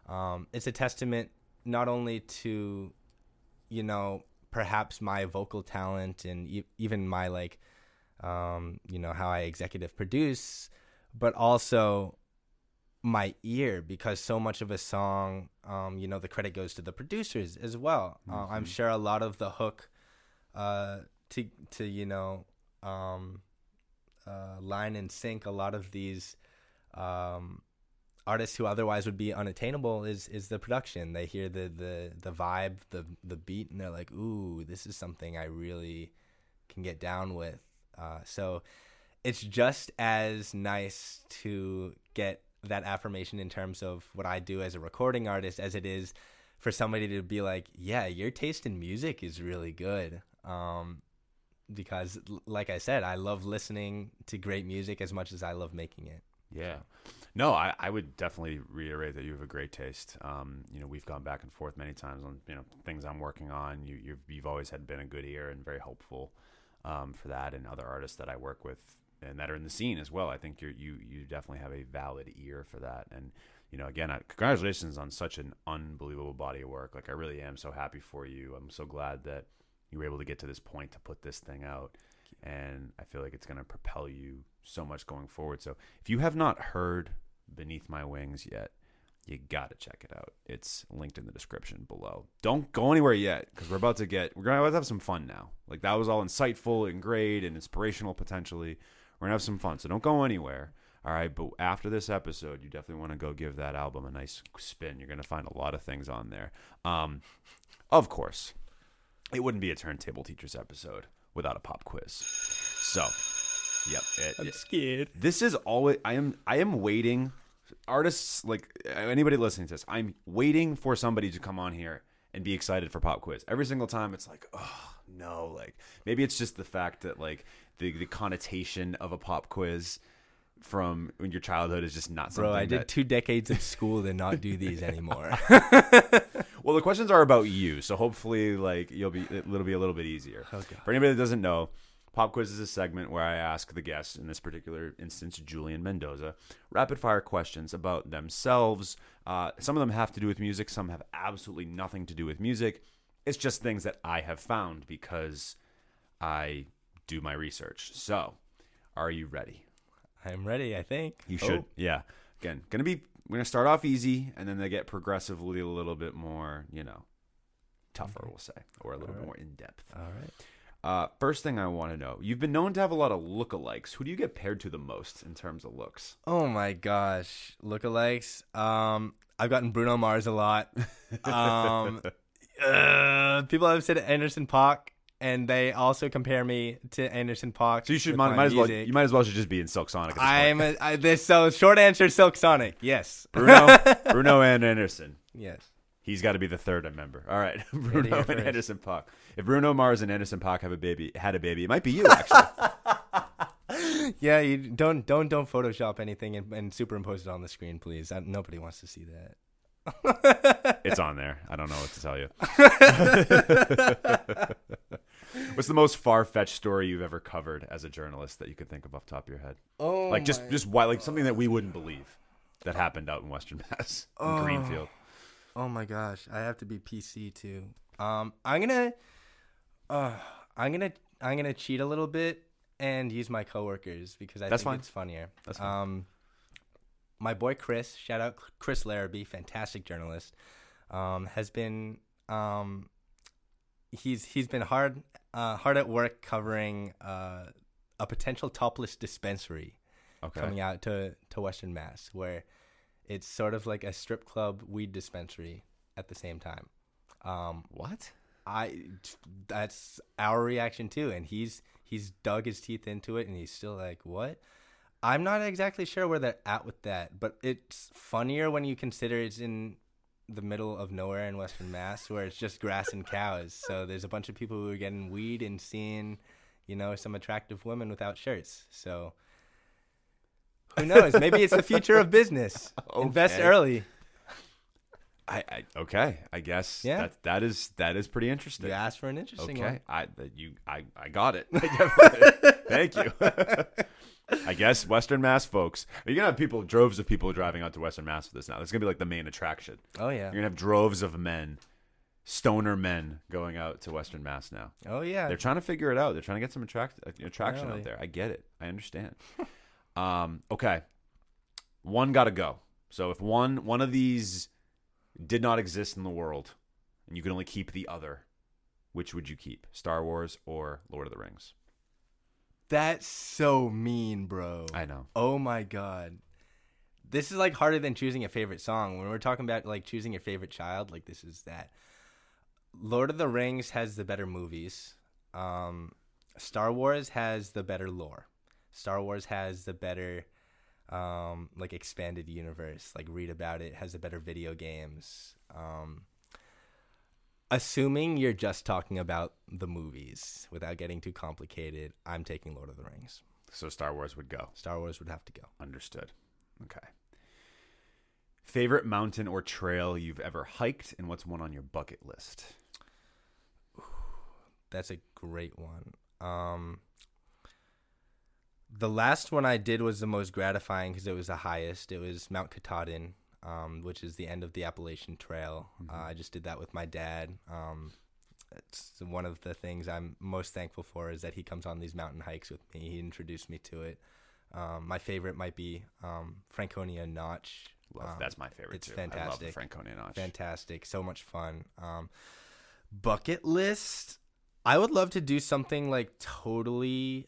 um, it's a testament not only to, you know, perhaps my vocal talent and e- even my like, um, you know, how I executive produce, but also my ear because so much of a song, um, you know, the credit goes to the producers as well. Uh, I'm sure a lot of the hook, uh, to to you know, um, uh, line and sync a lot of these, um, artists who otherwise would be unattainable is is the production. They hear the the the vibe, the the beat, and they're like, "Ooh, this is something I really can get down with." Uh, so it's just as nice to get that affirmation in terms of what I do as a recording artist as it is for somebody to be like, "Yeah, your taste in music is really good." Um, because, like I said, I love listening to great music as much as I love making it. Yeah. No, I, I would definitely reiterate that you have a great taste. Um, you know, we've gone back and forth many times on you know things I'm working on. You you've, you've always had been a good ear and very hopeful um, for that, and other artists that I work with and that are in the scene as well. I think you you you definitely have a valid ear for that. And you know, again, I, congratulations on such an unbelievable body of work. Like I really am so happy for you. I'm so glad that you were able to get to this point to put this thing out and I feel like it's going to propel you so much going forward. So if you have not heard Beneath My Wings yet, you got to check it out. It's linked in the description below. Don't go anywhere yet because we're about to get we're going to have some fun now. Like that was all insightful and great and inspirational potentially. We're going to have some fun. So don't go anywhere. All right, but after this episode, you definitely want to go give that album a nice spin. You're going to find a lot of things on there. Um, of course, it wouldn't be a turntable teachers episode without a pop quiz. So, yep. It, it- scared. this is always I am I am waiting artists like anybody listening to this. I'm waiting for somebody to come on here and be excited for pop quiz. Every single time it's like, "Oh, no." Like maybe it's just the fact that like the the connotation of a pop quiz from when your childhood is just not something Bro, I did that- two decades of school to not do these anymore. Well, the questions are about you, so hopefully, like you'll be it'll be a little bit easier. Oh, okay. For anybody that doesn't know, pop quiz is a segment where I ask the guests, in this particular instance, Julian Mendoza, rapid fire questions about themselves. Uh, some of them have to do with music. Some have absolutely nothing to do with music. It's just things that I have found because I do my research. So, are you ready? I'm ready, I think. You Oh, should. Yeah. Again, gonna be we're gonna start off easy and then they get progressively a little bit more, you know, tougher, we'll say, or a little bit more in depth. All right. Uh, first thing I want to know: You've been known to have a lot of lookalikes. Who do you get paired to the most in terms of looks? Oh my gosh, lookalikes. Um, I've gotten Bruno Mars a lot. Um, uh, people have said Anderson Paak, and they also compare me to Anderson Paak. So you should might, might as well you might as well should just be in Silk Sonic. I'm a, I, this so short answer Silk Sonic. Yes. Bruno, Bruno and Anderson. Yes. He's got to be the third member. All right, Bruno and. Anderson Paak. If Bruno Mars and Anderson Paak have a baby, had a baby, it might be you actually. Yeah, you don't don't don't Photoshop anything and, and superimpose it on the screen, please. I, nobody wants to see that. It's on there. I don't know what to tell you. What's the most far fetched story you've ever covered as a journalist that you could think of off the top of your head? Oh, like just just why like something that we wouldn't believe that happened out in Western Mass in Oh. Greenfield. Oh my gosh, I have to be PC too. Um, I'm gonna, uh, I'm gonna, I'm gonna cheat a little bit and use my coworkers because I That's think fine. it's funnier. That's fine. Um, my boy Chris, shout out Chris Larrabee, fantastic journalist, um, has been um, he's he's been hard uh, hard at work covering uh, a potential topless dispensary Okay. coming out to to Western Mass, where it's sort of like a strip club weed dispensary at the same time. Um, What? I that's our reaction too, and he's he's dug his teeth into it, and he's still like, "What?" I'm not exactly sure where they're at with that, but it's funnier when you consider it's in the middle of nowhere in Western Mass, where it's just grass and cows. So there's a bunch of people who are getting weed and seeing, you know, some attractive women without shirts. So who knows? Maybe it's the future of business. Invest early. I, I okay. I guess Yeah. that that is that is pretty interesting. You asked for an interesting Okay, one. I that you I I got it. Thank you. I guess Western Mass folks. You're gonna have people, droves of people driving out to Western Mass for this now. It's gonna be like the main attraction. Oh yeah. You're gonna have droves of men, stoner men, going out to Western Mass now. Oh yeah. They're trying to figure it out. They're trying to get some attract attraction Really? out there. I get it. I understand. Um, okay, one got to go. So if one one of these did not exist in the world, and you could only keep the other, which would you keep? Star Wars or Lord of the Rings? That's so mean, bro. I know. Oh my god. This is like harder than choosing a favorite song. When we're talking about like choosing your favorite child, like this is that. Lord of the Rings has the better movies. Um, Star Wars has the better lore. Star Wars has the better um, like expanded universe. Like read about it. Has the better video games. Um, assuming you're just talking about the movies without getting too complicated, I'm taking Lord of the Rings. So Star Wars would go. Star Wars would have to go. Understood. Okay. Favorite mountain or trail you've ever hiked, and what's one on your bucket list? That's a great one. Um, the last one I did was the most gratifying because it was the highest. It was Mount Katahdin, um, which is the end of the Appalachian Trail. Uh, I just did that with my dad. Um, it's one of the things I'm most thankful for is that he comes on these mountain hikes with me. He introduced me to it. Um, my favorite might be um, Franconia Notch. Love, Um, that's my favorite it's too. I love the fantastic. Franconia Notch. Fantastic. So much fun. Um, bucket list. I would love to do something like totally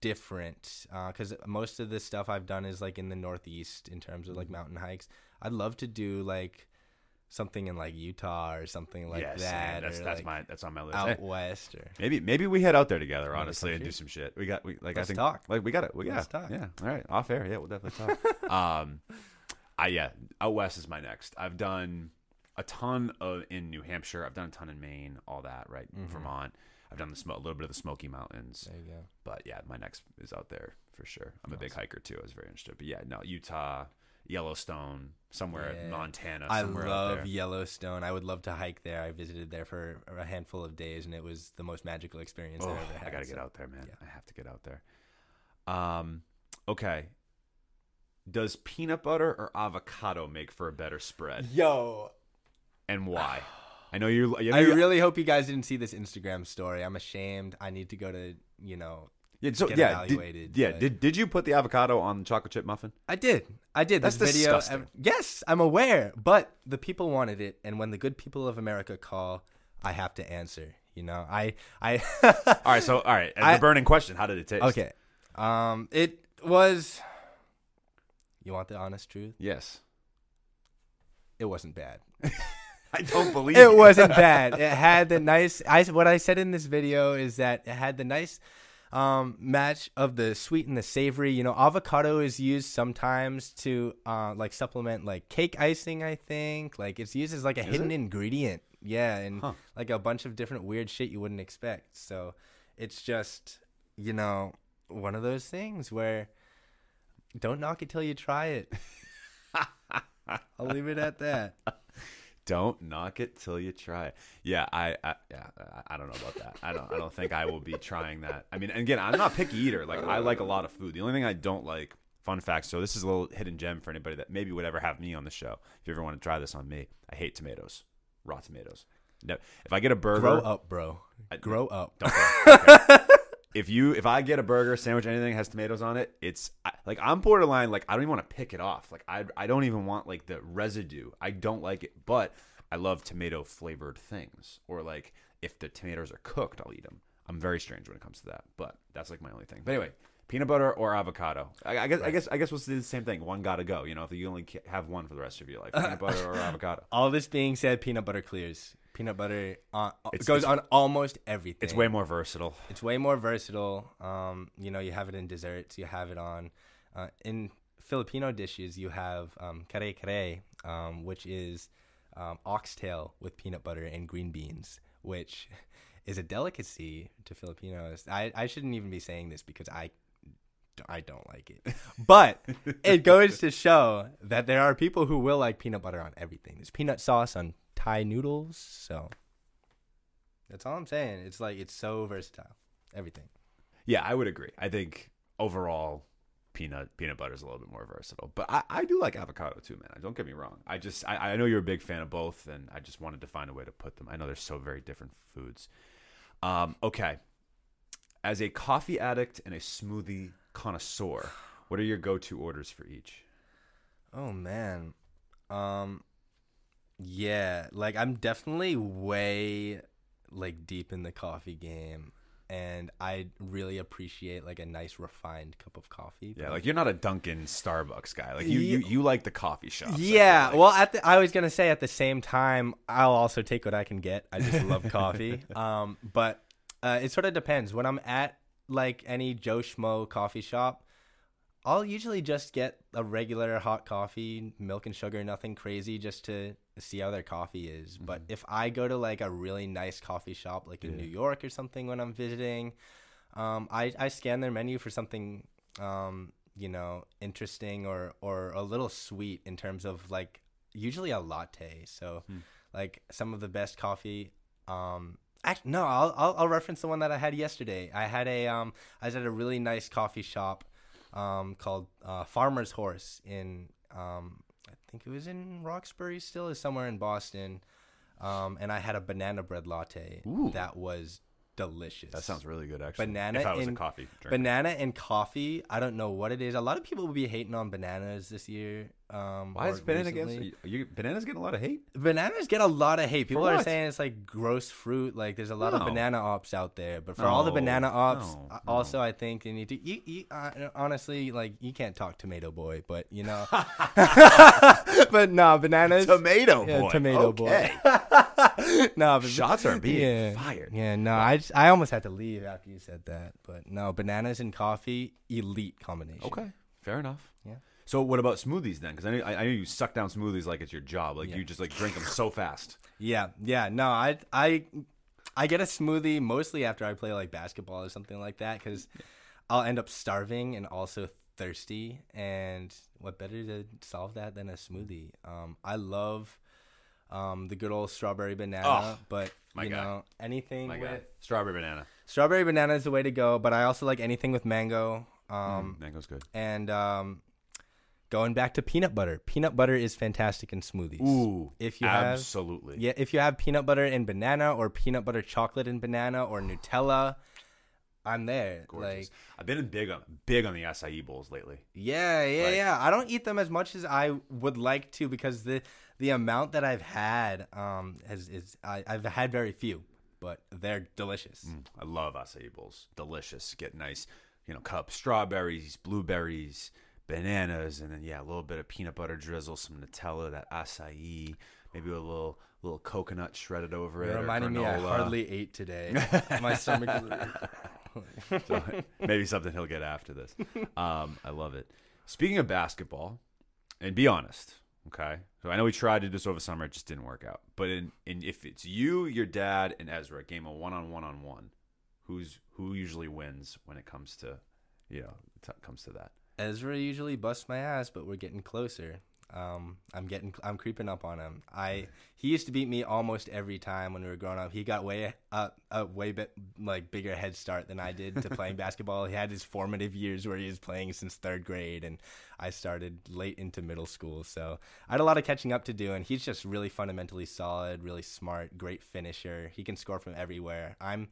different because most of the stuff I've done is like in the Northeast in terms of like mountain hikes. I'd love to do like something in like Utah or something like yeah, same. that. That's that's like, my that's on my list. out west or maybe maybe we head out there together, honestly, and do some shit. We got we like Let's I think talk. like we got it. We got talk. Yeah, all right, off air. Yeah, we'll definitely talk. um, I yeah, out west is my next. I've done a ton of in New Hampshire. I've done a ton in Maine, all that right, Mm-hmm. Vermont. I've done the smoke, a little bit of the Smoky Mountains. there you go. But yeah, my next is out there for sure. I'm a big hiker too. I was very interested. But yeah, no, Utah, Yellowstone, somewhere Yeah. Montana. I Somewhere out love. Yellowstone. I would love to hike there. I visited there for a handful of days, and it was the most magical experience Oh, I ever had. I gotta get so- out there, man. yeah. I have to get out there. Um, okay. Does peanut butter or avocado make for a better spread, Yo, and why? I know you. you know I really hope you guys didn't see this Instagram story. I'm ashamed. I need to go to, you know, yeah, so, get yeah, did, yeah. but- Did did you put the avocado on the chocolate chip muffin? I did. I did. This That's video. disgusting. yes, I'm aware, but the people wanted it, and when the good people of America call, I have to answer. You know, I, I. All right. So all right. I- the burning question: How did it taste? okay. Um, it was. You want the honest truth? Yes. It wasn't bad. I don't believe it you. wasn't bad. It had the nice. I what I said in this video is that it had the nice um, match of the sweet and the savory. You know, avocado is used sometimes to uh, like supplement like cake icing. I think like it's used as like a hidden it? ingredient. Yeah, and Huh. like a bunch of different weird shit you wouldn't expect. So it's just you know one of those things where don't knock it till you try it. I'll leave it at that. Don't knock it till you try it. Yeah, I, I yeah, I- don't know about that. I don't I don't think I will be trying that. I mean, again, I'm not a picky eater. Like I like a lot of food. The only thing I don't like, fun fact. So this is a little hidden gem for anybody that maybe would ever have me on the show. If you ever want to try this on me, I hate tomatoes, raw tomatoes. No, if I get a burger, Grow up, bro. I- Grow up. Don't grow. Okay. If you if I get a burger, sandwich, anything that has tomatoes on it, it's I, like I'm borderline. Like I don't even want to pick it off. Like I I don't even want like the residue. I don't like it, but I love tomato flavored things. Or like if the tomatoes are cooked, I'll eat them. I'm very strange when it comes to that, but that's like my only thing. But anyway, peanut butter or avocado. I, I guess I guess I guess we'll do the same thing. One gotta go. You know, if you only have one for the rest of your life, peanut butter or avocado. All this being said, peanut butter clears. Peanut butter uh, It's- goes on almost everything. It's way more versatile. It's way more versatile. Um, you know, you have it in desserts. You have it on uh, in Filipino dishes. You have um, kare kare, um, which is um, oxtail with peanut butter and green beans, which is a delicacy to Filipinos. I, I shouldn't even be saying this because I I don't like it, but it goes to show that there are people who will like peanut butter on everything. There's peanut sauce on Thai noodles, so that's all I'm saying. It's like it's so versatile, everything. Yeah, I would agree. I think overall, peanut peanut butter is a little bit more versatile. But I, I do like avocado too, man. Don't get me wrong. I just I, I know you're a big fan of both, and I just wanted to find a way to put them. I know they're so very different foods. Um, okay, as a coffee addict and a smoothie connoisseur, what are your go-to orders for each? Oh man. Um yeah, like I'm definitely way like deep in the coffee game and I really appreciate like a nice refined cup of coffee. Yeah, like you're not a Dunkin' Starbucks guy. Like you you, you like the coffee shop. Yeah, like. well, at the, I was gonna say at the same time, I'll also take what I can get. I just love coffee. Um, but uh, it sort of depends. When I'm at like any Joe Schmo coffee shop, I'll usually just get a regular hot coffee, milk and sugar, nothing crazy, just to see how their coffee is. But if I go to like a really nice coffee shop, like in New York or something, when I'm visiting, um, I I scan their menu for something, um, you know, interesting or or a little sweet in terms of like usually a latte. So, like some of the best coffee. Um, act, no, I'll, I'll I'll reference the one that I had yesterday. I had a um, I was at a really nice coffee shop, um, called uh, Farmer's Horse in um, I think it was in Roxbury still, is somewhere in Boston. Um, and I had a banana bread latte Ooh. that was delicious. that sounds really good. Actually, banana If I was in- a coffee drinker. banana and coffee. I don't know what it is. A lot of people will be hating on bananas this year. Um, Why is banana recently. against? Are you, bananas getting a lot of hate? Bananas get a lot of hate. People are saying it's like gross fruit. Like there's a lot of banana ops out there. But for all the banana ops, no, also I think you need to. You, you uh, honestly like you can't talk tomato boy, but you know. but no, bananas. Tomato Yeah, boy. tomato okay. boy. no, but Shots are being yeah, fired. Yeah, no, I just, I almost had to leave after you said that. But no, bananas and coffee, elite combination. Okay, fair enough. Yeah. So what about smoothies then? Because I know I, I know you suck down smoothies like it's your job. Like Yeah. you just like drink them so fast. Yeah, yeah. No, I I I get a smoothie mostly after I play like basketball or something like that because I'll end up starving and also thirsty. And what better to solve that than a smoothie? Um, I love um the good old strawberry banana, Oh, but my you guy. know anything My with God, strawberry banana. strawberry banana is the way to go. But I also like anything with mango. Um, Mm, mango's good. and um, going back to peanut butter. Peanut butter is fantastic in smoothies. Ooh, if you have absolutely. yeah, if you have peanut butter and banana or peanut butter chocolate and banana or Nutella, I'm there. Gorgeous. Like, I've been big on big on the acai bowls lately. yeah, yeah, Like- yeah. I don't eat them as much as I would like to because the the amount that I've had um has is I, I've had very few, but they're delicious. Mm, I love acai bowls. Delicious. Get nice, you know, cup strawberries, blueberries, bananas, and then yeah, a little bit of peanut butter drizzle, some Nutella, that acai, maybe a little little coconut shredded over it. You're or reminding me I hardly ate today. My stomach is So, maybe something he'll get after this. Um, I love it. Speaking of basketball, and be honest, okay. So I know we tried to do this over summer, it just didn't work out. But in, in if it's you, your dad, and Ezra, game of one on one on one, who's who usually wins when it comes to, you know, t- comes to that. Ezra usually busts my ass, but we're getting closer. Um, I'm getting, I'm creeping up on him. I he used to beat me almost every time when we were growing up. He got way uh, a way bit like bigger head start than I did to playing basketball. He had his formative years where he was playing since third grade, and I started late into middle school. So I had a lot of catching up to do. And he's just really fundamentally solid, really smart, great finisher. He can score from everywhere. I'm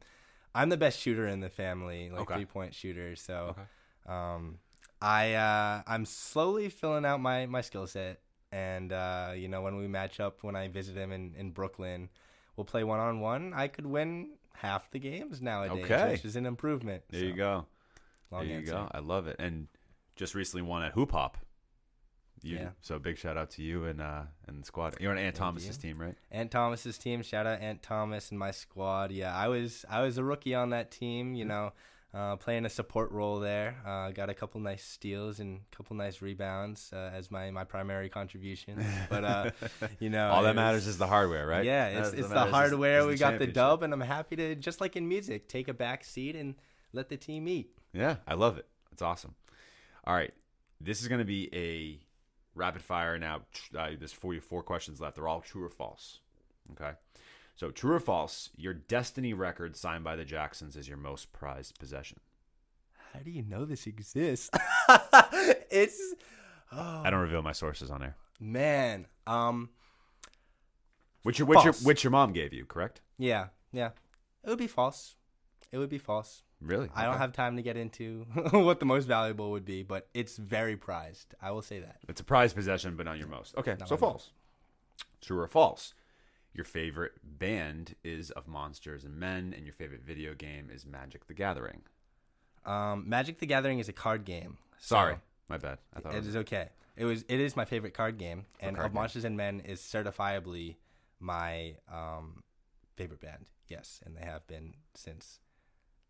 I'm the best shooter in the family, like Okay. three point shooter. So, Okay. um, I uh, I'm slowly filling out my my skill set, and uh, you know when we match up when I visit him in in Brooklyn, we'll play one on one. I could win half the games nowadays, Okay. which is an improvement. There you go. Long there you answer. go. I love it. And just recently won at Hoop Hop. You, Yeah. So big shout out to you and uh and the squad. You're on Ant Thank Thomas's you. team, right? Ant Thomas's team. Shout out Ant Thomas and my squad. Yeah, I was I was a rookie on that team. You know, uh, playing a support role there. Uh, got a couple nice steals and a couple nice rebounds uh, as my my primary contributions. But uh, you know, All it that was- matters is the hardware, right? Yeah, it's, it's the matters is- hardware. is we got the dub, and I'm happy to just like in music, take a back seat and let the team eat. Yeah, I love it. It's awesome. All right, this is going to be a rapid fire now. Uh, there's four four questions left. They're all true or false. Okay, so true or false? Your Destiny record signed by the Jacksons is your most prized possession. How do you know this exists? it's oh I don't reveal my sources on air. man. Um, Which your which your which your mom gave you, correct? yeah, yeah. It would be false. It would be false. Really? I don't have time to get into what the most valuable would be, but it's very prized. I will say that. It's a prized possession, but not your most. Okay, Not so false. True or false? Your favorite band is of Monsters and Men, and your favorite video game is Magic the Gathering. Um, Magic the Gathering is a card game. so Sorry, my bad. I thought it it was is okay. It was. It is my favorite card game, and card of game? Monsters and Men is certifiably my um, favorite band. Yes, and they have been since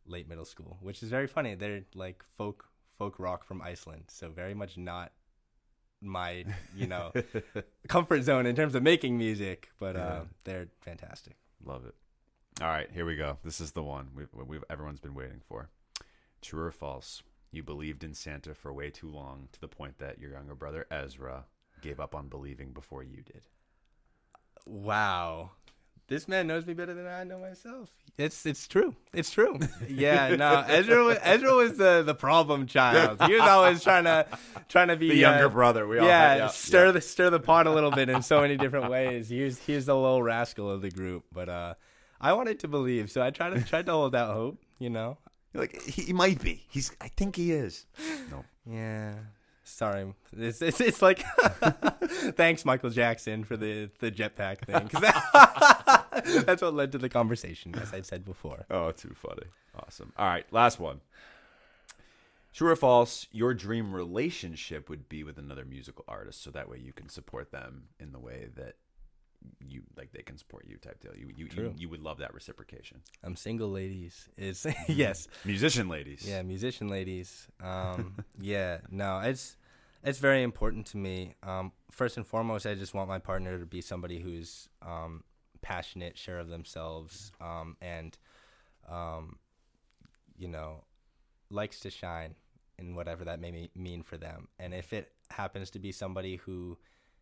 late middle school, which is very funny. They're like folk folk rock from Iceland, so very much not my you know comfort zone in terms of making music, but uh, Yeah. they're fantastic. Love it. All right, here we go. This is the one we've, we've everyone's been waiting for. True or false? You believed in Santa for way too long, to the point that your younger brother Ezra gave up on believing before you did. Wow. This man knows me better than I know myself. It's it's true. It's true. Yeah, no. Ezra was, Ezra was the, the problem child. He was always trying to trying to be The younger uh, brother. We all yeah, had- yeah, stir yeah. the stir the pot a little bit in so many different ways. He was he was the little rascal of the group, but uh, I wanted to believe, so I tried to tried to hold out hope. You know. You're like he, he might be. He's. I think he is. No. Yeah. Sorry, it's it's, it's like thanks Michael Jackson for the the jetpack thing 'cause that- that's what led to the conversation, as I said before. Oh, too funny. Awesome. All right, last one. True or false? Your dream relationship would be with another musical artist, so that way you can support them in the way that you like they can support you. Type deal. You you you, True. you would love that reciprocation. I'm single, ladies. Is yes, Musician ladies. yeah, musician ladies. Um, yeah, no, it's it's very important to me. Um, first and foremost, I just want my partner to be somebody who's um, passionate, sure of themselves, um, and um, you know, likes to shine in whatever that may mean for them. And if it happens to be somebody who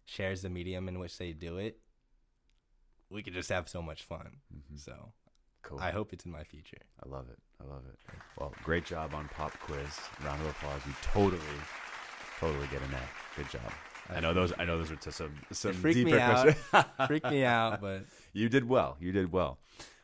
shares the medium in which they do it, we could just have so much fun. So Cool. I hope it's in my future. I love it. I love it. Well, great job on pop quiz. Round of applause. You totally, totally get an A. Good job. I know those. I know those are to some some It freaked me deeper out. questions. Freaked me out, but you did well. You did well.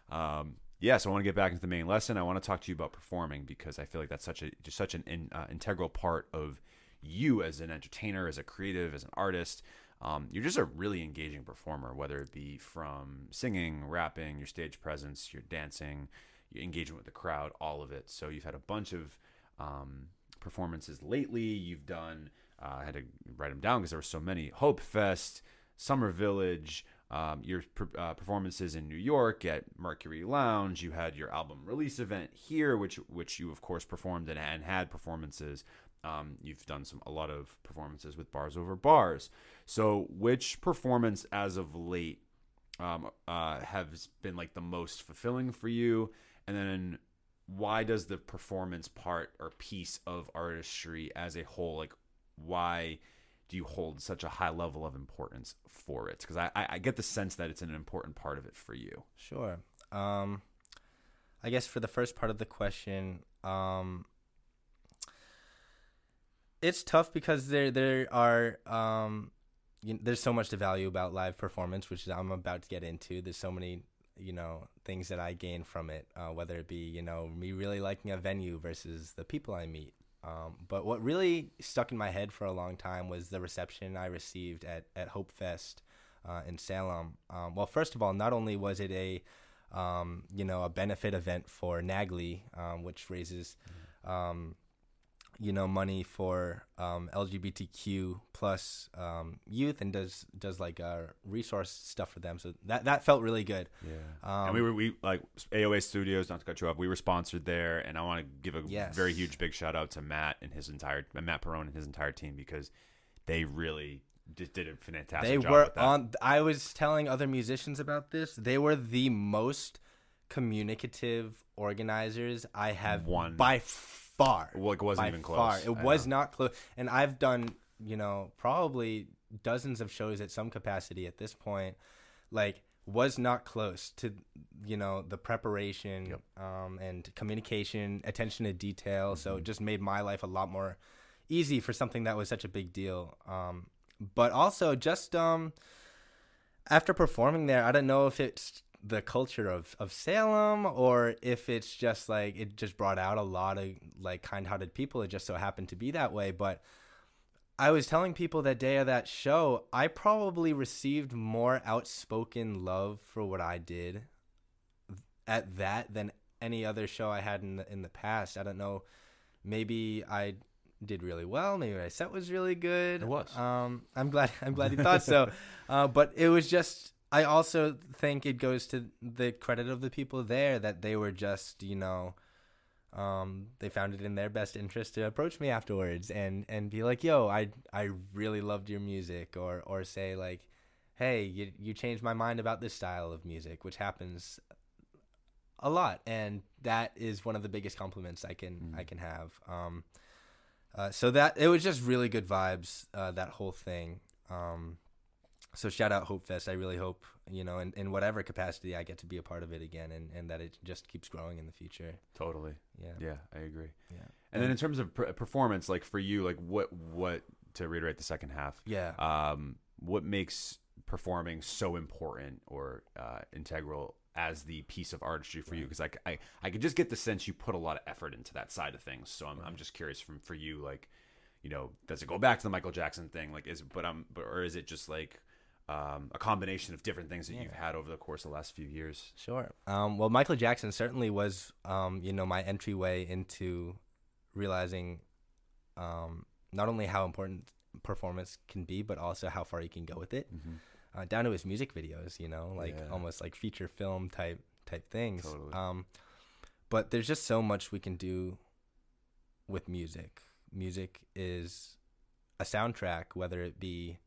Um, yeah, so I want to get back into the main lesson. I want to talk to you about performing because I feel like that's such a just such an in, uh, integral part of you as an entertainer, as a creative, as an artist. Um, you're just a really engaging performer, whether it be from singing, rapping, your stage presence, your dancing, your engagement with the crowd, all of it. So you've had a bunch of um, performances lately. You've done. Uh, I had to write them down because there were so many. Hope Fest, Summer Village, um, your uh, performances in New York at Mercury Lounge. You had your album release event here, which which you of course performed and, and had performances. Um, you've done some a lot of performances with Bars Over Bars. So, which performance as of late um, uh, has been like the most fulfilling for you? And then, why does the performance part or piece of artistry as a whole like why do you hold such a high level of importance for it? Because I, I, get the sense that it's an important part of it for you. sure. Um, I guess for the first part of the question, um, it's tough because there there are um, you there's so much to value about live performance, which I'm about to get into. There's so many you know things that I gain from it, uh, whether it be you know me really liking a venue versus the people I meet. Um, but what really stuck in my head for a long time was the reception I received at at Hope Fest uh, in Salem. Um, well, first of all, not only was it a um, you know a benefit event for NAGLY, um, which raises um, you know money for um, LGBTQ plus um, youth and does does like uh, resource stuff for them. So that that felt really good. Yeah. Um, and we were we like AOA Studios, not to cut you off. We were sponsored there, and I want to give a Yes. very huge big shout out to Matt and his entire Matt Perone and his entire team because they really just did a fantastic. they job were on. I was telling other musicians about this. They were the most communicative organizers I have One. by far. Well, it wasn't even close. far. It I was know. not close. And I've done, you know, probably dozens of shows at some capacity at this point. Like, was not close to, you know, the preparation Yep. um, and communication, attention to detail. So Mm-hmm. it just made my life a lot more easy for something that was such a big deal. Um, but also just um, after performing there, I don't know if it's the culture of, of Salem or if it's just like it just brought out a lot of like kind-hearted people. It just so happened to be that way. But I was telling people that day of that show, I probably received more outspoken love for what I did at that than any other show I had in the, in the past. I don't know. Maybe I did really well. Maybe my set was really good. It was. Um, I'm glad. I'm glad you thought so. Uh, but it was just. I also think it goes to the credit of the people there that they were just, you know, um, they found it in their best interest to approach me afterwards and and be like, "Yo, I I really loved your music," or or say like, "Hey, you you changed my mind about this style of music," which happens a lot, and that is one of the biggest compliments I can I can have. Um, uh, so that it was just really good vibes. Uh, that whole thing. Um, so shout out Hope Fest. I really hope you know in, in whatever capacity I get to be a part of it again, and, and that it just keeps growing in the future. totally. Yeah. Yeah, I agree. Yeah. And then in terms of per- performance, like for you, like what what to reiterate the second half, Yeah. um, what makes performing so important or uh, integral as the piece of artistry for you? Because like I I could just get the sense you put a lot of effort into that side of things. So I'm I'm just curious from for you, like you know, does it go back to the Michael Jackson thing? Like is but um but, or is it just like um, a combination of different things that you've had over the course of the last few years? Sure. Um, well, Michael Jackson certainly was, um, you know, my entryway into realizing um, not only how important performance can be, but also how far you can go with it. Uh, down to his music videos, you know, like Yeah. almost like feature film type type things. Totally. Um, but there's just so much we can do with music. Music is a soundtrack, whether it be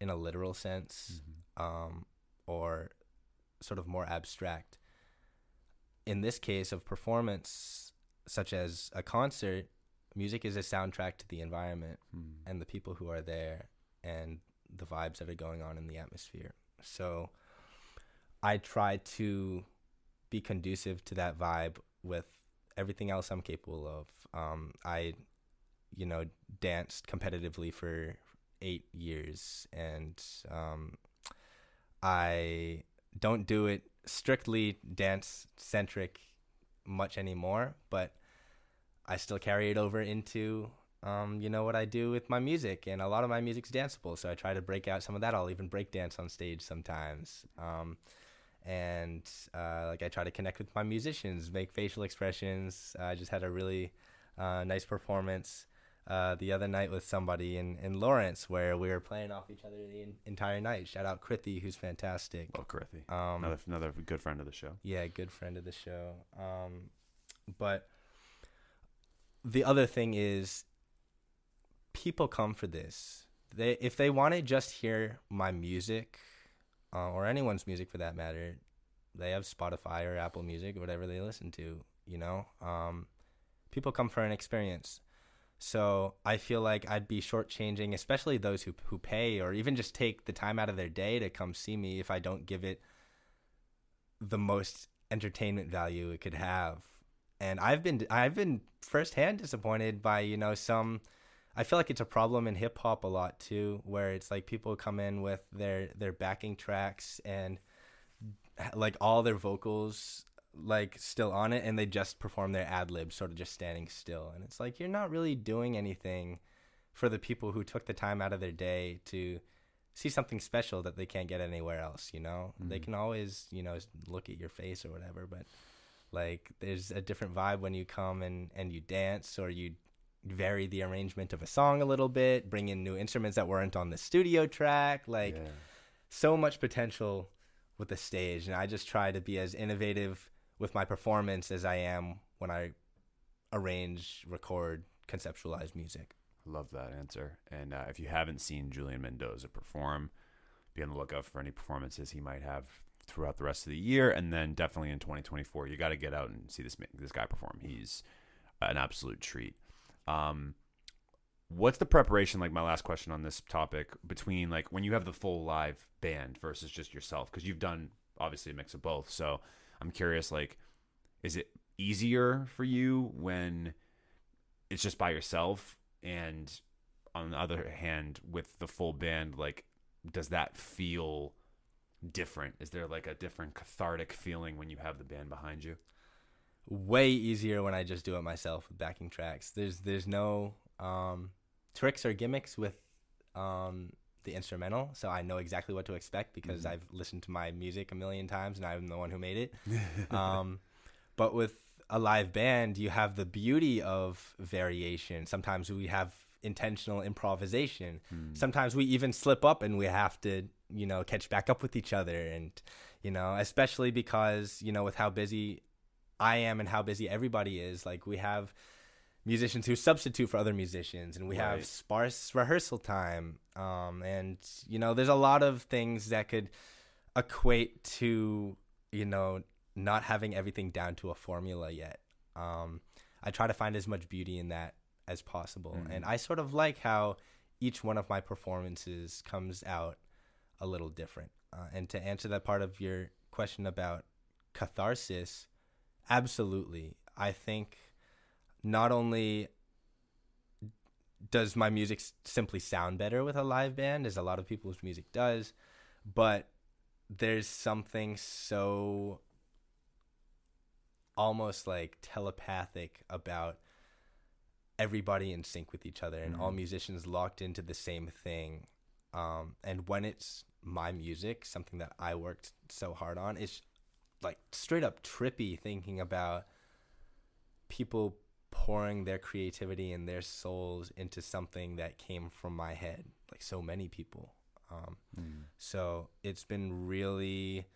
in a literal sense um, or sort of more abstract. In this case of performance, such as a concert, music is a soundtrack to the environment and the people who are there and the vibes that are going on in the atmosphere. So I try to be conducive to that vibe with everything else I'm capable of. Um, I, you know, danced competitively for eight years and um, I don't do it strictly dance centric much anymore, but I still carry it over into um, you know what I do with my music, and a lot of my music's danceable. So I try to break out some of that. I'll even break dance on stage sometimes, um, and uh, like I try to connect with my musicians, make facial expressions. I just had a really uh, nice performance uh, the other night with somebody in, in Lawrence where we were playing off each other the en- entire night. Shout out Krithi, who's fantastic. Oh, Krithi. Um, another another good friend of the show. yeah, good friend of the show. Um, but the other thing is, people come for this. They if they want to just hear my music, uh, or anyone's music for that matter, they have Spotify or Apple Music or whatever they listen to. You know, um, people come for an experience. So I feel like I'd be shortchanging, especially those who who pay or even just take the time out of their day to come see me if I don't give it the most entertainment value it could have. And I've been I've been firsthand disappointed by you know some. I feel like it's a problem in hip hop a lot too, where it's like people come in with their their backing tracks and like all their vocals like still on it and they just perform their ad libs sort of just standing still and it's like you're not really doing anything for the people who took the time out of their day to see something special that they can't get anywhere else you know they Mhm. can always you know look at your face or whatever but like there's a different vibe when you come and and you dance or you vary the arrangement of a song a little bit bring in new instruments that weren't on the studio track like Yeah. so much potential with the stage and i just try to be as innovative with my performance as i am when i arrange record conceptualize music I Love that answer. And uh, if you haven't seen Julian Mendoza perform, be on the lookout for any performances he might have throughout the rest of the year, and then definitely in 2024, you got to get out and see this this guy perform. He's an absolute treat. Um, what's the preparation like? My last question on this topic between like when you have the full live band versus just yourself, because you've done obviously a mix of both. So I'm curious, like, is it easier for you when it's just by yourself? And on the other hand with the full band like does that feel different? Is there like a different cathartic feeling when you have the band behind you? Way easier when i just do it myself with backing tracks. There's there's no um tricks or gimmicks with um the instrumental so i know exactly what to expect because Mhm. i've listened to my music a million times and i'm the one who made it um, but with a live band, you have the beauty of variation. Sometimes we have intentional improvisation. Hmm. Sometimes we even slip up and we have to, you know, catch back up with each other. And, you know, especially because, you know, with how busy I am and how busy everybody is, like we have musicians who substitute for other musicians and we have sparse rehearsal time. Um, and, you know, there's a lot of things that could equate to, you know, not having everything down to a formula yet. Um, I try to find as much beauty in that as possible. Mhm. And I sort of like how each one of my performances comes out a little different. Uh, and to answer that part of your question about catharsis, absolutely. I think not only does my music s- simply sound better with a live band, as a lot of people's music does, but there's something so almost like telepathic about everybody in sync with each other and all Mhm. musicians locked into the same thing. Um, and when it's my music, something that I worked so hard on, it's like straight up trippy thinking about people pouring their creativity and their souls into something that came from my head, like so many people. Um, Hmm. so it's been really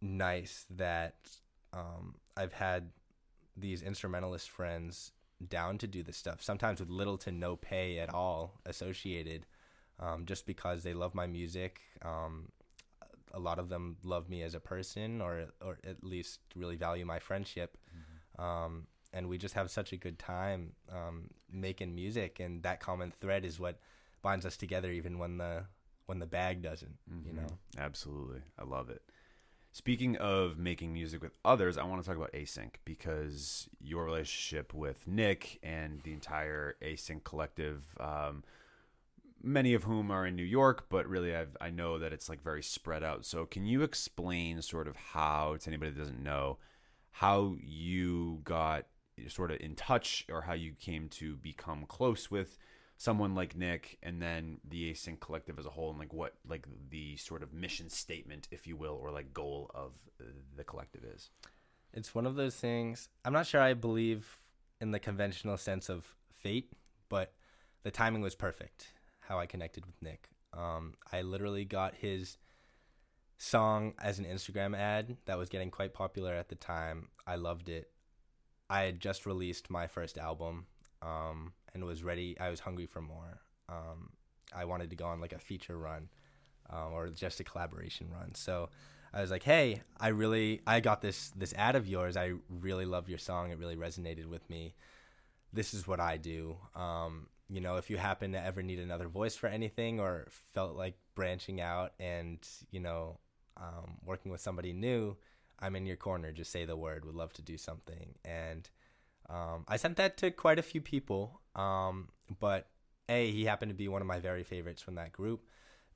nice that um, I've had these instrumentalist friends down to do this stuff, sometimes with little to no pay at all associated, um, just because they love my music. Um, a lot of them love me as a person, or or at least really value my friendship. Um, and we just have such a good time um, making music, and that common thread is what binds us together, even when the when the bag doesn't. You Mhm. know. absolutely i love it speaking of making music with others i want to talk about async because your relationship with nick and the entire async collective um, many of whom are in new york but really I've, i know that it's like very spread out so can you explain sort of how to anybody that doesn't know how you got sort of in touch or how you came to become close with someone like Nick and then the Async Collective as a whole and like what like the sort of mission statement, if you will, or like goal of the collective is. It's one of those things. I'm not sure I believe in the conventional sense of fate, but the timing was perfect. How I connected with Nick. Um, I literally got his song as an Instagram ad that was getting quite popular at the time. I loved it. I had just released my first album um, and was ready. I was hungry for more. Um, I wanted to go on like a feature run um, or just a collaboration run. So I was like, "Hey, I really I got this this ad of yours. I really love your song. It really resonated with me. This is what I do. Um, you know, if you happen to ever need another voice for anything or felt like branching out and you know um, working with somebody new, I'm in your corner. Just say the word. Would love to do something. And um, I sent that to quite a few people. Um, but a he happened to be one of my very favorites from that group.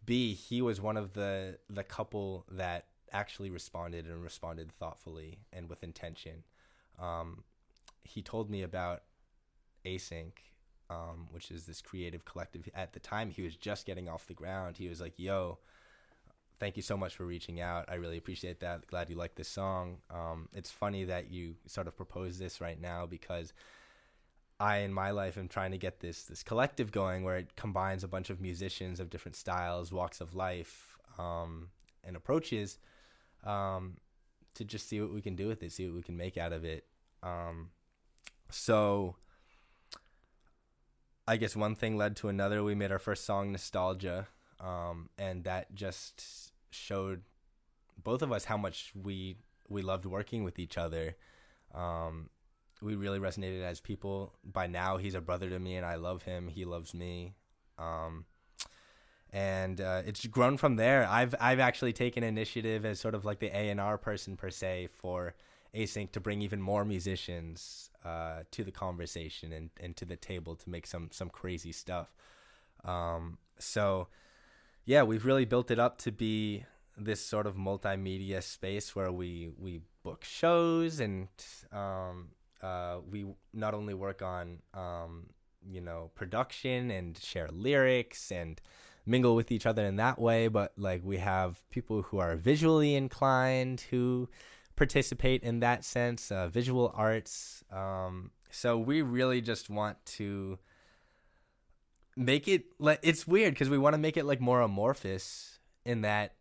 B he was one of the the couple that actually responded and responded thoughtfully and with intention. Um, he told me about Async, um, which is this creative collective. At the time, he was just getting off the ground. He was like, "Yo, thank you so much for reaching out. I really appreciate that. Glad you like this song. Um, it's funny that you sort of propose this right now because I, in my life, am trying to get this this collective going where it combines a bunch of musicians of different styles, walks of life, um, and approaches um, to just see what we can do with it, see what we can make out of it. Um, so. I guess one thing led to another. We made our first song, Nostalgia, um, and that just showed both of us how much we we loved working with each other. Um, we really resonated as people. By now, he's a brother to me, and I love him. He loves me, um, and uh, it's grown from there. I've I've actually taken initiative as sort of like the A and R person per se for Async to bring even more musicians uh, to the conversation and, and to the table to make some some crazy stuff. Um, so yeah, we've really built it up to be this sort of multimedia space where we we book shows and um, uh, we not only work on um, you know production and share lyrics and mingle with each other in that way, but like we have people who are visually inclined who participate in that sense, uh, visual arts. Um, so we really just want to make it like it's weird because we want to make it like more amorphous in that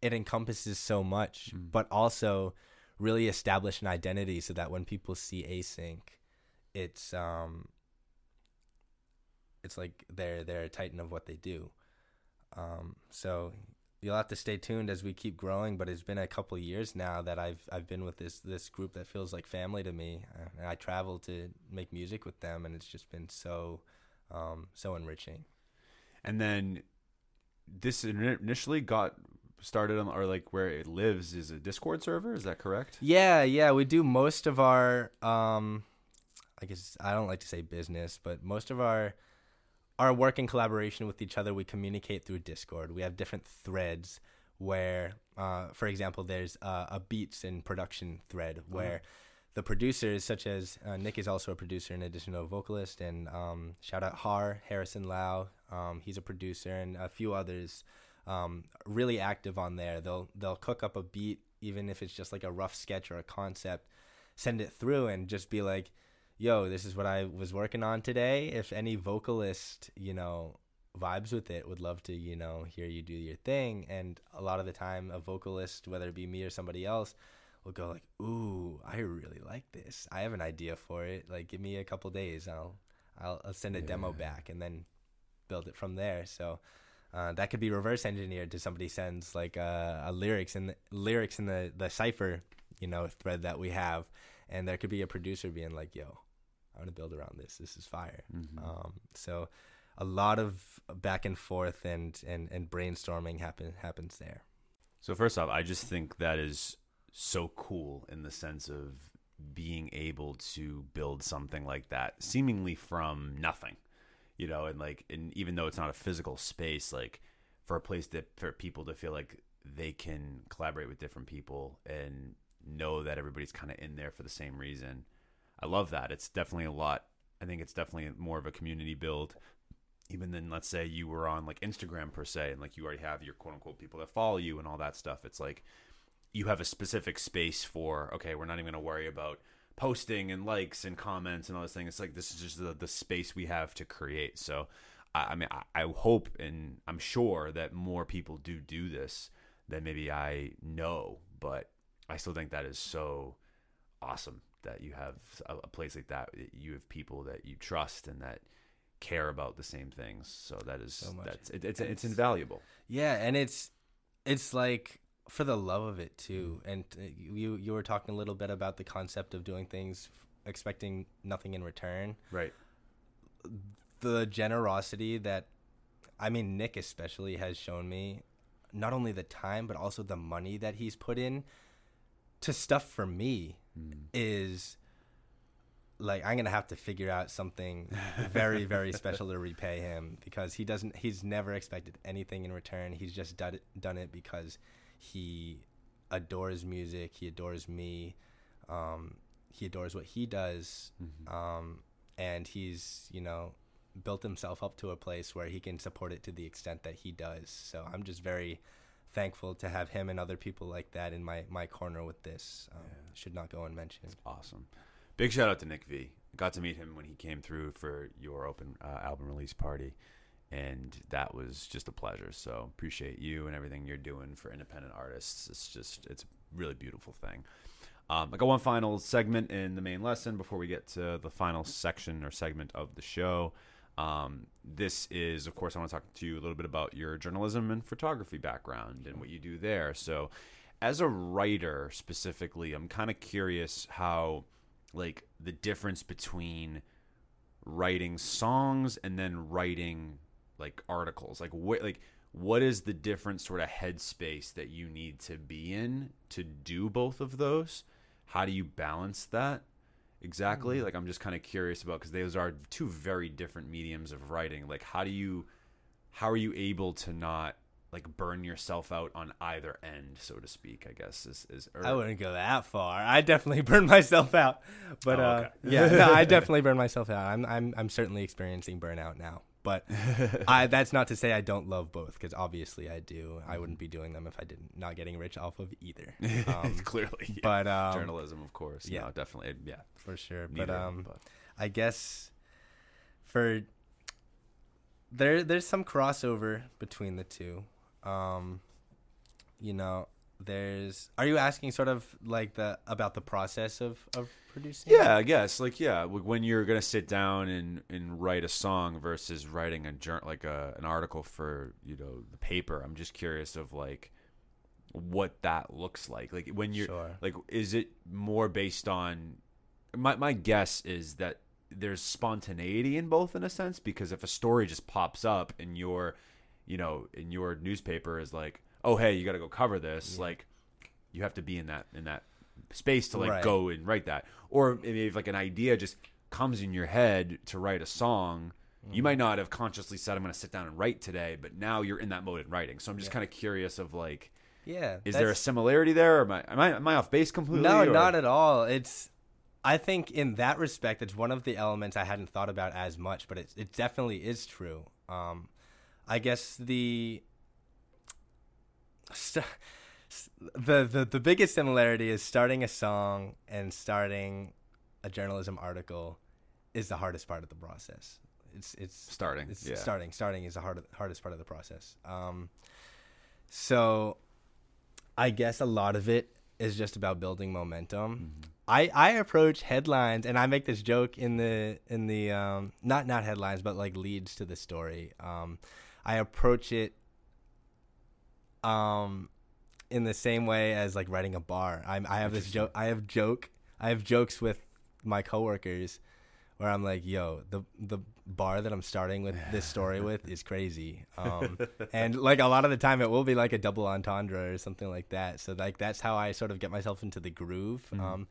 it encompasses so much, Mm. but also really establish an identity so that when people see async, it's um it's like they're they're a titan of what they do. Um, so you'll have to stay tuned as we keep growing. But it's been a couple of years now that I've I've been with this this group that feels like family to me, and I travel to make music with them, and it's just been so um, so enriching. And then this initially got started on, or like where it lives is a Discord server. Is that correct? Yeah, yeah, we do most of our um I guess I don't like to say business, but most of our our work in collaboration with each other we communicate through Discord. We have different threads where uh for example there's uh, a beats and production thread where the producers such as uh, Nick is also a producer in addition to a vocalist and um shout out Har Harrison Lau um he's a producer and a few others um, really active on there. They'll they'll cook up a beat, even if it's just like a rough sketch or a concept, send it through, and just be like, "Yo, this is what I was working on today." If any vocalist, you know, vibes with it, would love to, you know, hear you do your thing. And a lot of the time, a vocalist, whether it be me or somebody else, will go like, "Ooh, I really like this. I have an idea for it. Like, give me a couple days. I'll I'll, I'll send a demo back, and then build it from there." So. Uh, that could be reverse engineered to somebody sends like uh, a lyrics and the lyrics in the the cipher you know thread that we have and there could be a producer being like yo i want to build around this this is fire Mhm. um, so a lot of back and forth and and, and brainstorming happen happens there So first off, I just think that is so cool in the sense of being able to build something like that seemingly from nothing. You know, and like and even though it's not a physical space, like for a place that for people to feel like they can collaborate with different people and know that everybody's kind of in there for the same reason. I love that. It's definitely a lot. I think it's definitely more of a community build even than let's say you were on like Instagram per se and like you already have your quote unquote people that follow you and all that stuff. It's like you have a specific space for okay, we're not even gonna worry about posting and likes and comments and all this thing. It's like this is just the, the space we have to create. So I, I mean I, I hope and I'm sure that more people do do this than maybe I know, but I still think that is so awesome that you have a, a place like that. You have people that you trust and that care about the same things. So that is So much. that's it, it's it's It's- invaluable. Yeah, and it's it's like for the love of it too. And uh, you you were talking a little bit about the concept of doing things expecting nothing in return. Right. The generosity that I mean Nick especially has shown me not only the time but also the money that he's put in to stuff for me is like I'm gonna have to figure out something very very special to repay him because he doesn't he's never expected anything in return. He's just done it done it because he adores music. He adores me. Um, he adores what he does. Mm-hmm. Um, and he's, you know, built himself up to a place where he can support it to the extent that he does. So I'm just very thankful to have him and other people like that in my, my corner with this. Um, Should not go unmentioned. Awesome. Big shout out to Nick V. Got to meet him when he came through for your open uh, album release party, and that was just a pleasure. So appreciate you and everything you're doing for independent artists. It's just it's a really beautiful thing. Um, I got one final segment in the main lesson before we get to the final section or segment of the show. Um, this is, of course, I want to talk to you a little bit about your journalism and photography background and what you do there. So, as a writer specifically, I'm kind of curious how, like, the difference between writing songs and then writing like articles, like what, like what is the different sort of headspace that you need to be in to do both of those? How do you balance that? exactly like i'm just kind of curious about because those are two very different mediums of writing like how do you how are you able to not like burn yourself out on either end so to speak i guess is is or, I wouldn't go that far. I definitely burned myself out, but Oh, uh, yeah, no, I definitely burned myself out. I'm I'm I'm certainly experiencing burnout now, but I that's not to say I don't love both because obviously I do. I wouldn't be doing them if I didn't not getting rich off of either. Um, clearly yeah. but um, journalism of course yeah. yeah definitely yeah for sure. neither, But um, but I guess for there there's some crossover between the two. Um, you know, there's. Are you asking sort of like the about the process of of producing? Yeah, I guess like yeah, when you're gonna sit down and and write a song versus writing a jour- like a an article for you know the paper. I'm just curious of like what that looks like. Like when you're Sure. like, is it more based on? My my guess is that there's spontaneity in both in a sense because if a story just pops up in your, you know, in your newspaper is like, oh hey, you got to go cover this, like you have to be in that in that space to like Right. go and write that or maybe if like an idea just comes in your head to write a song you Mm. might not have consciously said i'm going to sit down and write today but now you're in that mode in writing so i'm just kind of curious of like Yeah. is there a similarity there or am i am i, am I off base completely No, or- not at all. It's I think in that respect it's one of the elements I hadn't thought about as much, but it it definitely is true. Um I guess the st- the the the biggest similarity is starting a song and starting a journalism article is the hardest part of the process. It's it's starting it's yeah starting. Starting is the hard, hardest part of the process. Um, so, I guess a lot of it is just about building momentum. Mm-hmm. I, I approach headlines, and I make this joke in the in the um, not not headlines, but like leads to the story. Um, I approach it um, in the same way as like writing a bar. I'm, I have this joke. I have joke. I have jokes with my coworkers where I'm like, "Yo, the the bar that I'm starting with this story with is crazy," um, and like a lot of the time it will be like a double entendre or something like that. So like that's how I sort of get myself into the groove. Um,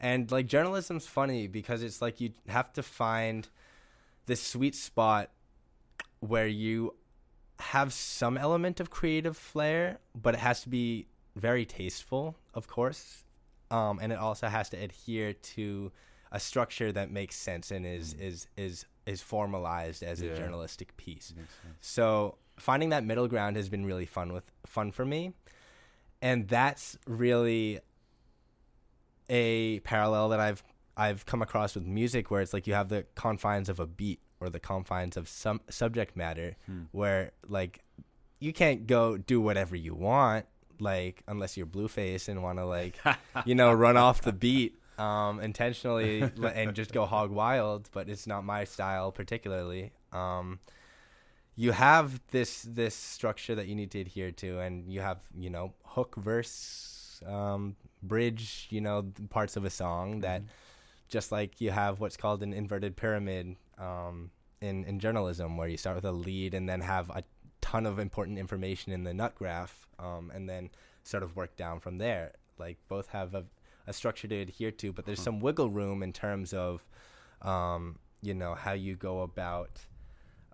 and like journalism's funny because it's like you have to find this sweet spot where you have some element of creative flair, but it has to be very tasteful, of course. Um, and it also has to adhere to a structure that makes sense and is is is is formalized as a journalistic piece. So finding that middle ground has been really fun with fun for me, and that's really a parallel that I've I've come across with music, where it's like you have the confines of a beat or the confines of some subject matter, where like you can't go do whatever you want, like unless you're Blueface and want to like you know run off the beat um, intentionally and just go hog wild. But it's not my style particularly. Um, you have this this structure that you need to adhere to, and you have you know hook verse um, bridge, you know parts of a song that just like you have what's called an inverted pyramid um, in in journalism, where you start with a lead and then have a ton of important information in the nut graph, um, and then sort of work down from there. Like both have a, a structure to adhere to, but there's some wiggle room in terms of um, you know how you go about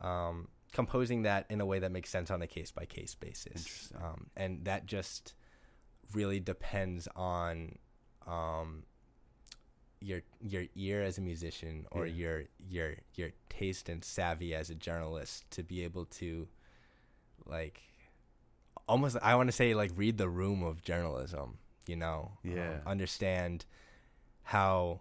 um, composing that in a way that makes sense on a case by case basis. Um, and that just really depends on um, your your ear as a musician or Yeah. your your your taste and savvy as a journalist to be able to like almost I want to say like read the room of journalism, you know. Um, Yeah. understand how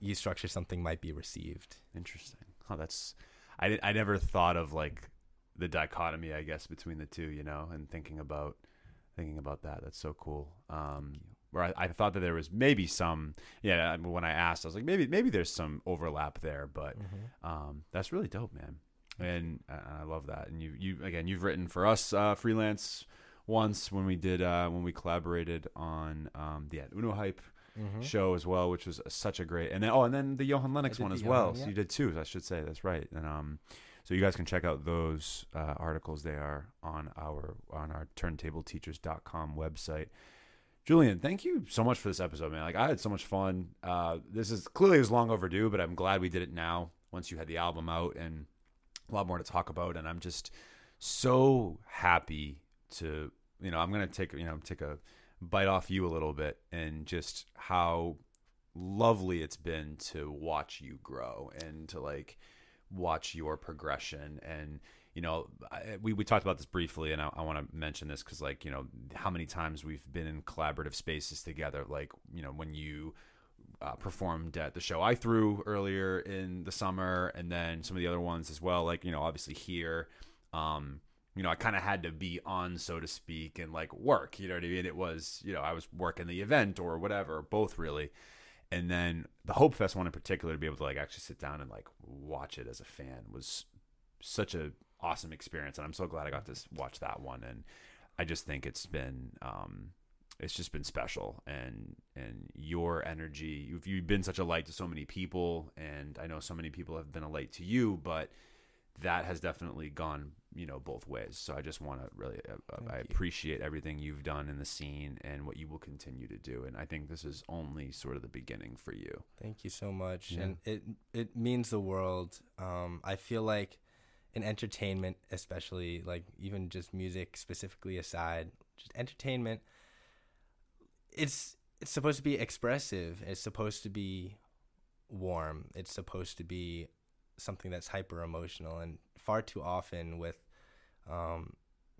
you structure something might be received. Interesting. Oh, that's I I never thought of like the dichotomy, I guess, between the two, you know, and thinking about thinking about that. That's so cool. Um, where I, I thought that there was maybe some, yeah. When I asked, I was like, maybe maybe there's some overlap there, but um, that's really dope, man. And I I love that. And you you again, you've written for us uh, freelance once when we did uh, when we collaborated on um, the Uno Hype show as well, which was such a great. And then oh, and then the Johan Lenox one as well. Johan, So you did two. I should say that's right. And um, so you guys can check out those uh, articles. They are on our on our turntableteachers.com website. Julian, thank you so much for this episode, man. Like I had so much fun. Uh, this is clearly is long overdue, but I'm glad we did it now. Once you had the album out and a lot more to talk about, and I'm just so happy to you know I'm gonna take you know take a bite off you a little bit and just how lovely it's been to watch you grow and to like watch your progression and you know I, we, we talked about this briefly and i, I want to mention this because like you know how many times we've been in collaborative spaces together like you know when you uh, performed at the show i threw earlier in the summer and then some of the other ones as well like you know obviously here. Um you know i kind of had to be on so to speak and like work you know what i mean? It was you know i was working the event or whatever both really. And then the Hope Fest one in particular to be able to like actually sit down and like watch it as a fan was such a awesome experience and I'm so glad I got to watch that one and I just think it's been um it's just been special and and your energy you've, you've been such a light to so many people and I know so many people have been a light to you but that has definitely gone you know both ways so I just want to really uh, uh, I you. appreciate everything you've done in the scene and what you will continue to do and I think this is only sort of the beginning for you Thank you so much, Yeah. and it it means the world. Um, I feel like in entertainment, especially like even just music specifically aside, just entertainment. It's it's supposed to be expressive. It's supposed to be warm. It's supposed to be something that's hyper emotional, and far too often with, um,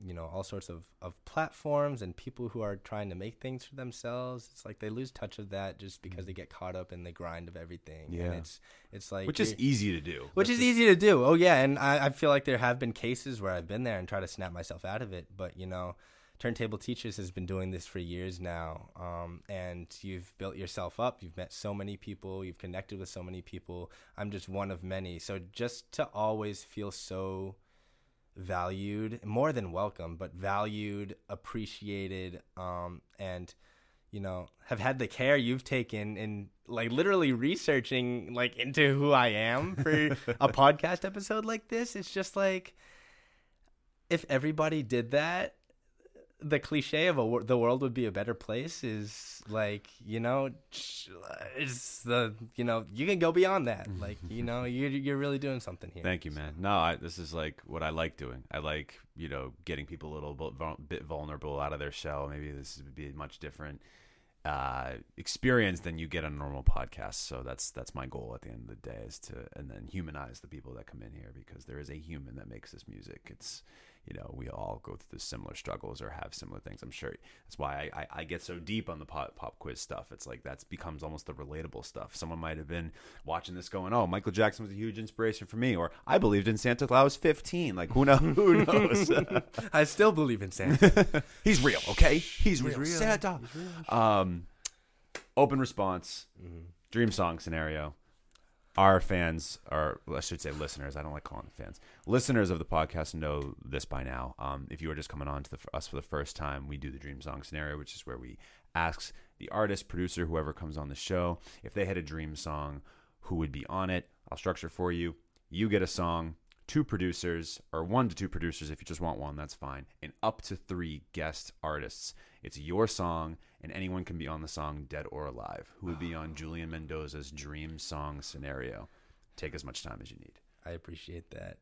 you know, all sorts of, of platforms and people who are trying to make things for themselves. It's like they lose touch of that just because they get caught up in the grind of everything. Yeah. And it's it's like which is easy to do which That's is just- easy to do. Oh yeah, and I, I feel like there have been cases where I've been there and try to snap myself out of it. But you know, Turntable Teachers has been doing this for years now, um, and you've built yourself up. You've met so many people. You've connected with so many people. I'm just one of many. So just to always feel so valued, more than welcome, but valued, appreciated, um, and you know, have had the care you've taken in like literally researching like into who I am for a podcast episode like this. It's just like if everybody did that, the cliche of a, the world would be a better place is like you know it's the you know you can go beyond that like you know you're you're really doing something here Thank you, man. No, I, this is like what I like doing. I like, you know, getting people a little bit, bit vulnerable out of their shell. Maybe this would be a much different uh, experience than you get on a normal podcast. So that's that's my goal at the end of the day is to and then humanize the people that come in here because there is a human that makes this music. It's you know we all go through similar struggles or have similar things. I'm sure that's why I, I, I get so deep on the pop, pop quiz stuff. It's like that's becomes almost the relatable stuff. Someone might have been watching this going, "Oh, Michael Jackson was a huge inspiration for me," or "I believed in Santa Claus 15." Like who knows? Who knows? I still believe in Santa He's real, okay? He's real. real. Santa. Um, open response, dream song scenario. Our fans, or I should say listeners, I don't like calling them fans. Listeners of the podcast know this by now. Um, if you are just coming on to the, us for the first time, we do the dream song scenario, which is where we ask the artist, producer, whoever comes on the show, if they had a dream song, who would be on it. I'll structure for you. You get a song, two producers, or one to two producers if you just want one, that's fine, and up to three guest artists. It's your song, and anyone can be on the song, dead or alive. Who would be on Julian Mendoza's dream song scenario? Take as much time as you need. I appreciate that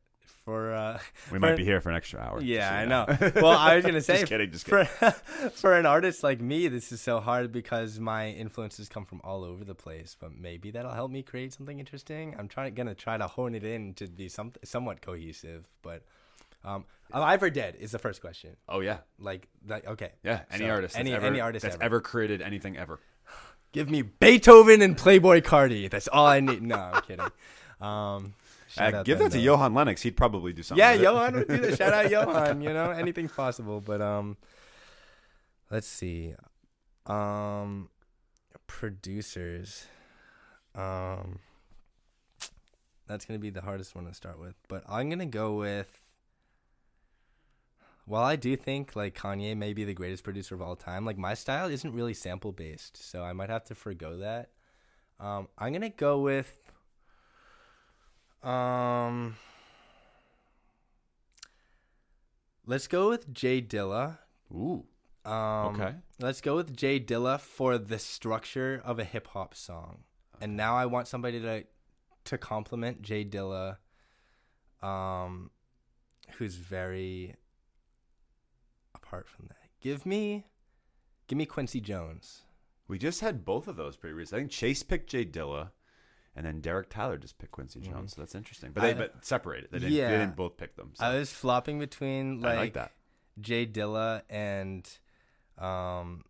for uh, We for might be here for an extra hour. Yeah, so I know. Well, I was gonna say, just kidding. Just kidding. for for an artist like me, this is so hard because my influences come from all over the place. But maybe that'll help me create something interesting. I'm trying gonna try to hone it in to be some somewhat cohesive. But um, alive or dead is the first question. oh yeah, Like, like okay, yeah. Any So, artist, any ever, any artist that's ever. ever created anything ever. Give me Beethoven and Playboi Carti. That's all I need. No, I'm kidding. Um, Uh, give that to though. Johan Lenox. He'd probably do something. Yeah. Johan would do that. Shout out Johan. You know, anything's possible. But um, let's see. Um, producers. Um, that's gonna be the hardest one to start with. But I'm gonna go with. While I do think like Kanye may be the greatest producer of all time, like my style isn't really sample based, so I might have to forego that. Um, I'm gonna go with. Um, let's go with Jay Dilla. Ooh. Um, Okay. Let's go with Jay Dilla for the structure of a hip hop song. And now I want somebody to to compliment Jay Dilla, um, who's very apart from that. Give me, give me Quincy Jones. We just had both of those recently. I think Chase picked Jay Dilla, and then Derek Tyler just picked Quincy Jones. So that's interesting. But they Mm-hmm. I- but separated. They didn't, Yeah. they didn't both pick them. So I was flopping between like, like that. Jay Dilla and um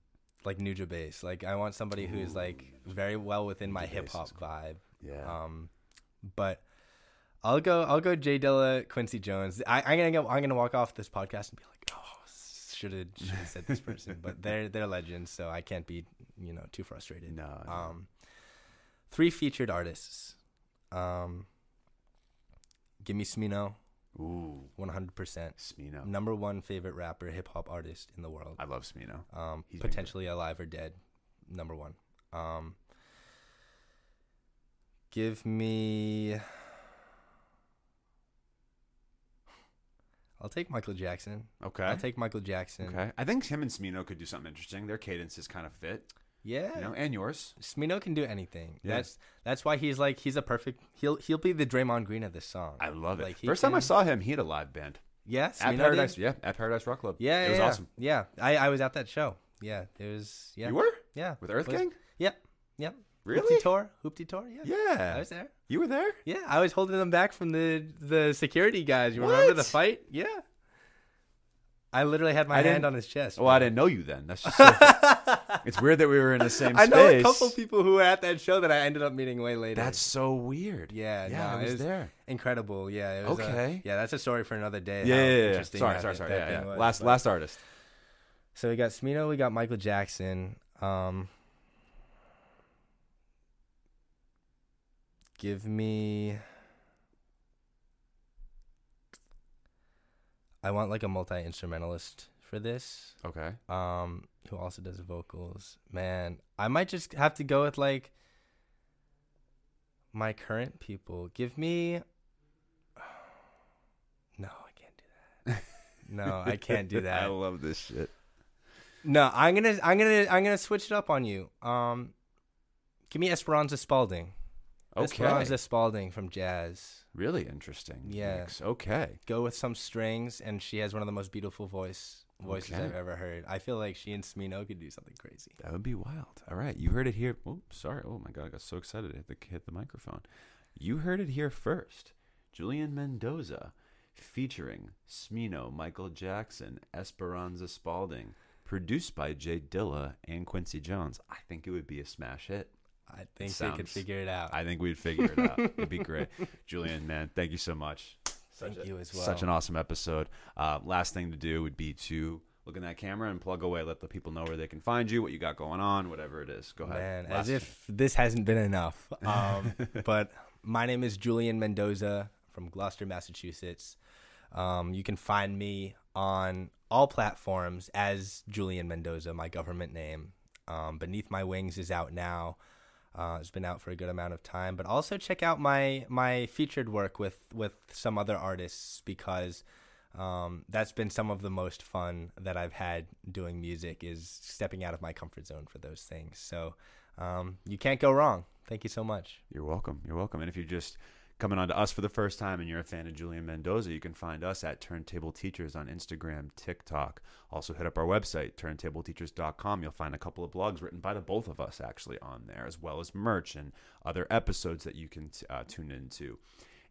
like Nujabes. Like I want somebody who's like very well within my hip hop is vibe. Yeah. Um, but I'll go. I'll go. Jay Dilla, Quincy Jones. I, I'm gonna go. I'm gonna walk off this podcast and be like, should have said this person. but they're they're legends, so I can't be you know too frustrated. No, no. Um, three featured artists. Um, give me Smino, Ooh, 100 percent Smino. number one favorite rapper, hip hop artist in the world. I love Smino. Um, He's potentially alive or dead, number one. Um, give me. I'll take Michael Jackson. Okay. I'll take Michael Jackson. Okay. I think him and Smino could do something interesting. Their cadences kind of fit, Yeah. you know, and yours. Smino can do anything. Yeah. That's that's why he's like he's a perfect. He'll he'll be the Draymond Green of this song. I love it. Like, First time I saw him, he had a live band Yeah, at Paradise. did? Yeah, at Paradise Rock Club. Yeah, it was yeah, awesome. Yeah, I I was at that show. Yeah, it was. Yeah, You were Yeah, with Earth Was- Gang. Yep, yep. Really? Hoopty tour, hoopty tour. Yeah, Yeah, I was there. you were there. Yeah, I was holding them back from the the security guys. You remember the fight? Yeah. I literally had my I hand on his chest. Well, I didn't know you then. That's just so it's weird that we were in the same space. I space. know a couple people who were at that show that I ended up meeting way later. That's so weird. Yeah, yeah, no, I it was was- there. incredible. Yeah. It was a- Okay. yeah, that's a story for another day. Yeah, yeah, yeah, yeah. interesting Sorry, sorry, sorry. Yeah, yeah. was, Last, but- last artist. So we got Smino, we got Michael Jackson. Um, give me. I want like a multi instrumentalist for this. Okay. Um, who also does vocals. Man, I might just have to go with like my current people. Give me. No, I can't do that. No, I can't do that. I love this shit. No, I'm gonna I'm gonna I'm gonna switch it up on you. Um give me Esperanza Spalding. Okay. Esperanza Spalding from Jazz. Really interesting. Yeah. mix. Okay. Go with some strings and she has one of the most beautiful voice voices Okay. I've ever heard. I feel like she and Smino could do something crazy. That would be wild. All right, you heard it here. Oh, sorry. Oh my god, I got so excited. I hit the hit the microphone. You heard it here first. Julian Mendoza, featuring Smino, Michael Jackson, Esperanza Spalding, produced by Jay Dilla and Quincy Jones. I think it would be a smash hit. I think they could figure it out. I think we'd figure it out. It'd be great. Julian, man, thank you so much. Thank a- you as well. Such an awesome episode. Uh, last thing to do would be to look in that camera and plug away. Let the people know where they can find you, what you got going on, whatever it is. Go ahead. Man, as Last- if this hasn't been enough. Um, but my name is Julian Mendoza from Gloucester, Massachusetts. Um, you can find me on all platforms as Julian Mendoza, my government name. Um, Beneath My Wings is out now. Uh, it's been out for a good amount of time, but also check out my my featured work with with some other artists because um, that's been some of the most fun that I've had doing music is stepping out of my comfort zone for those things. So um, you can't go wrong. Thank you so much. You're welcome. You're welcome. And if you're just coming on to us for the first time and you're a fan of Julian Mendoza, you can find us at Turntable Teachers on Instagram, TikTok. Also, hit up our website, turntableteachers.com. You'll find a couple of blogs written by the both of us actually on there, as well as merch and other episodes that you can uh, tune into.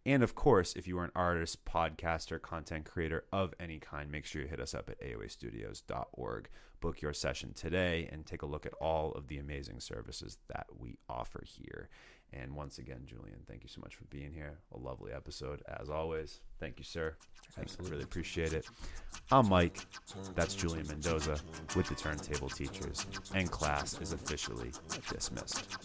And of course, if you are an artist, podcaster, content creator of any kind, make sure you hit us up at aoastudios.org. Book your session today and take a look at all of the amazing services that we offer here. And once again, Julian, thank you so much for being here. A lovely episode, as always. Thank you, sir. I really appreciate it. I'm Mike. That's Julian Mendoza with the Turntable Teachers, and class is officially dismissed.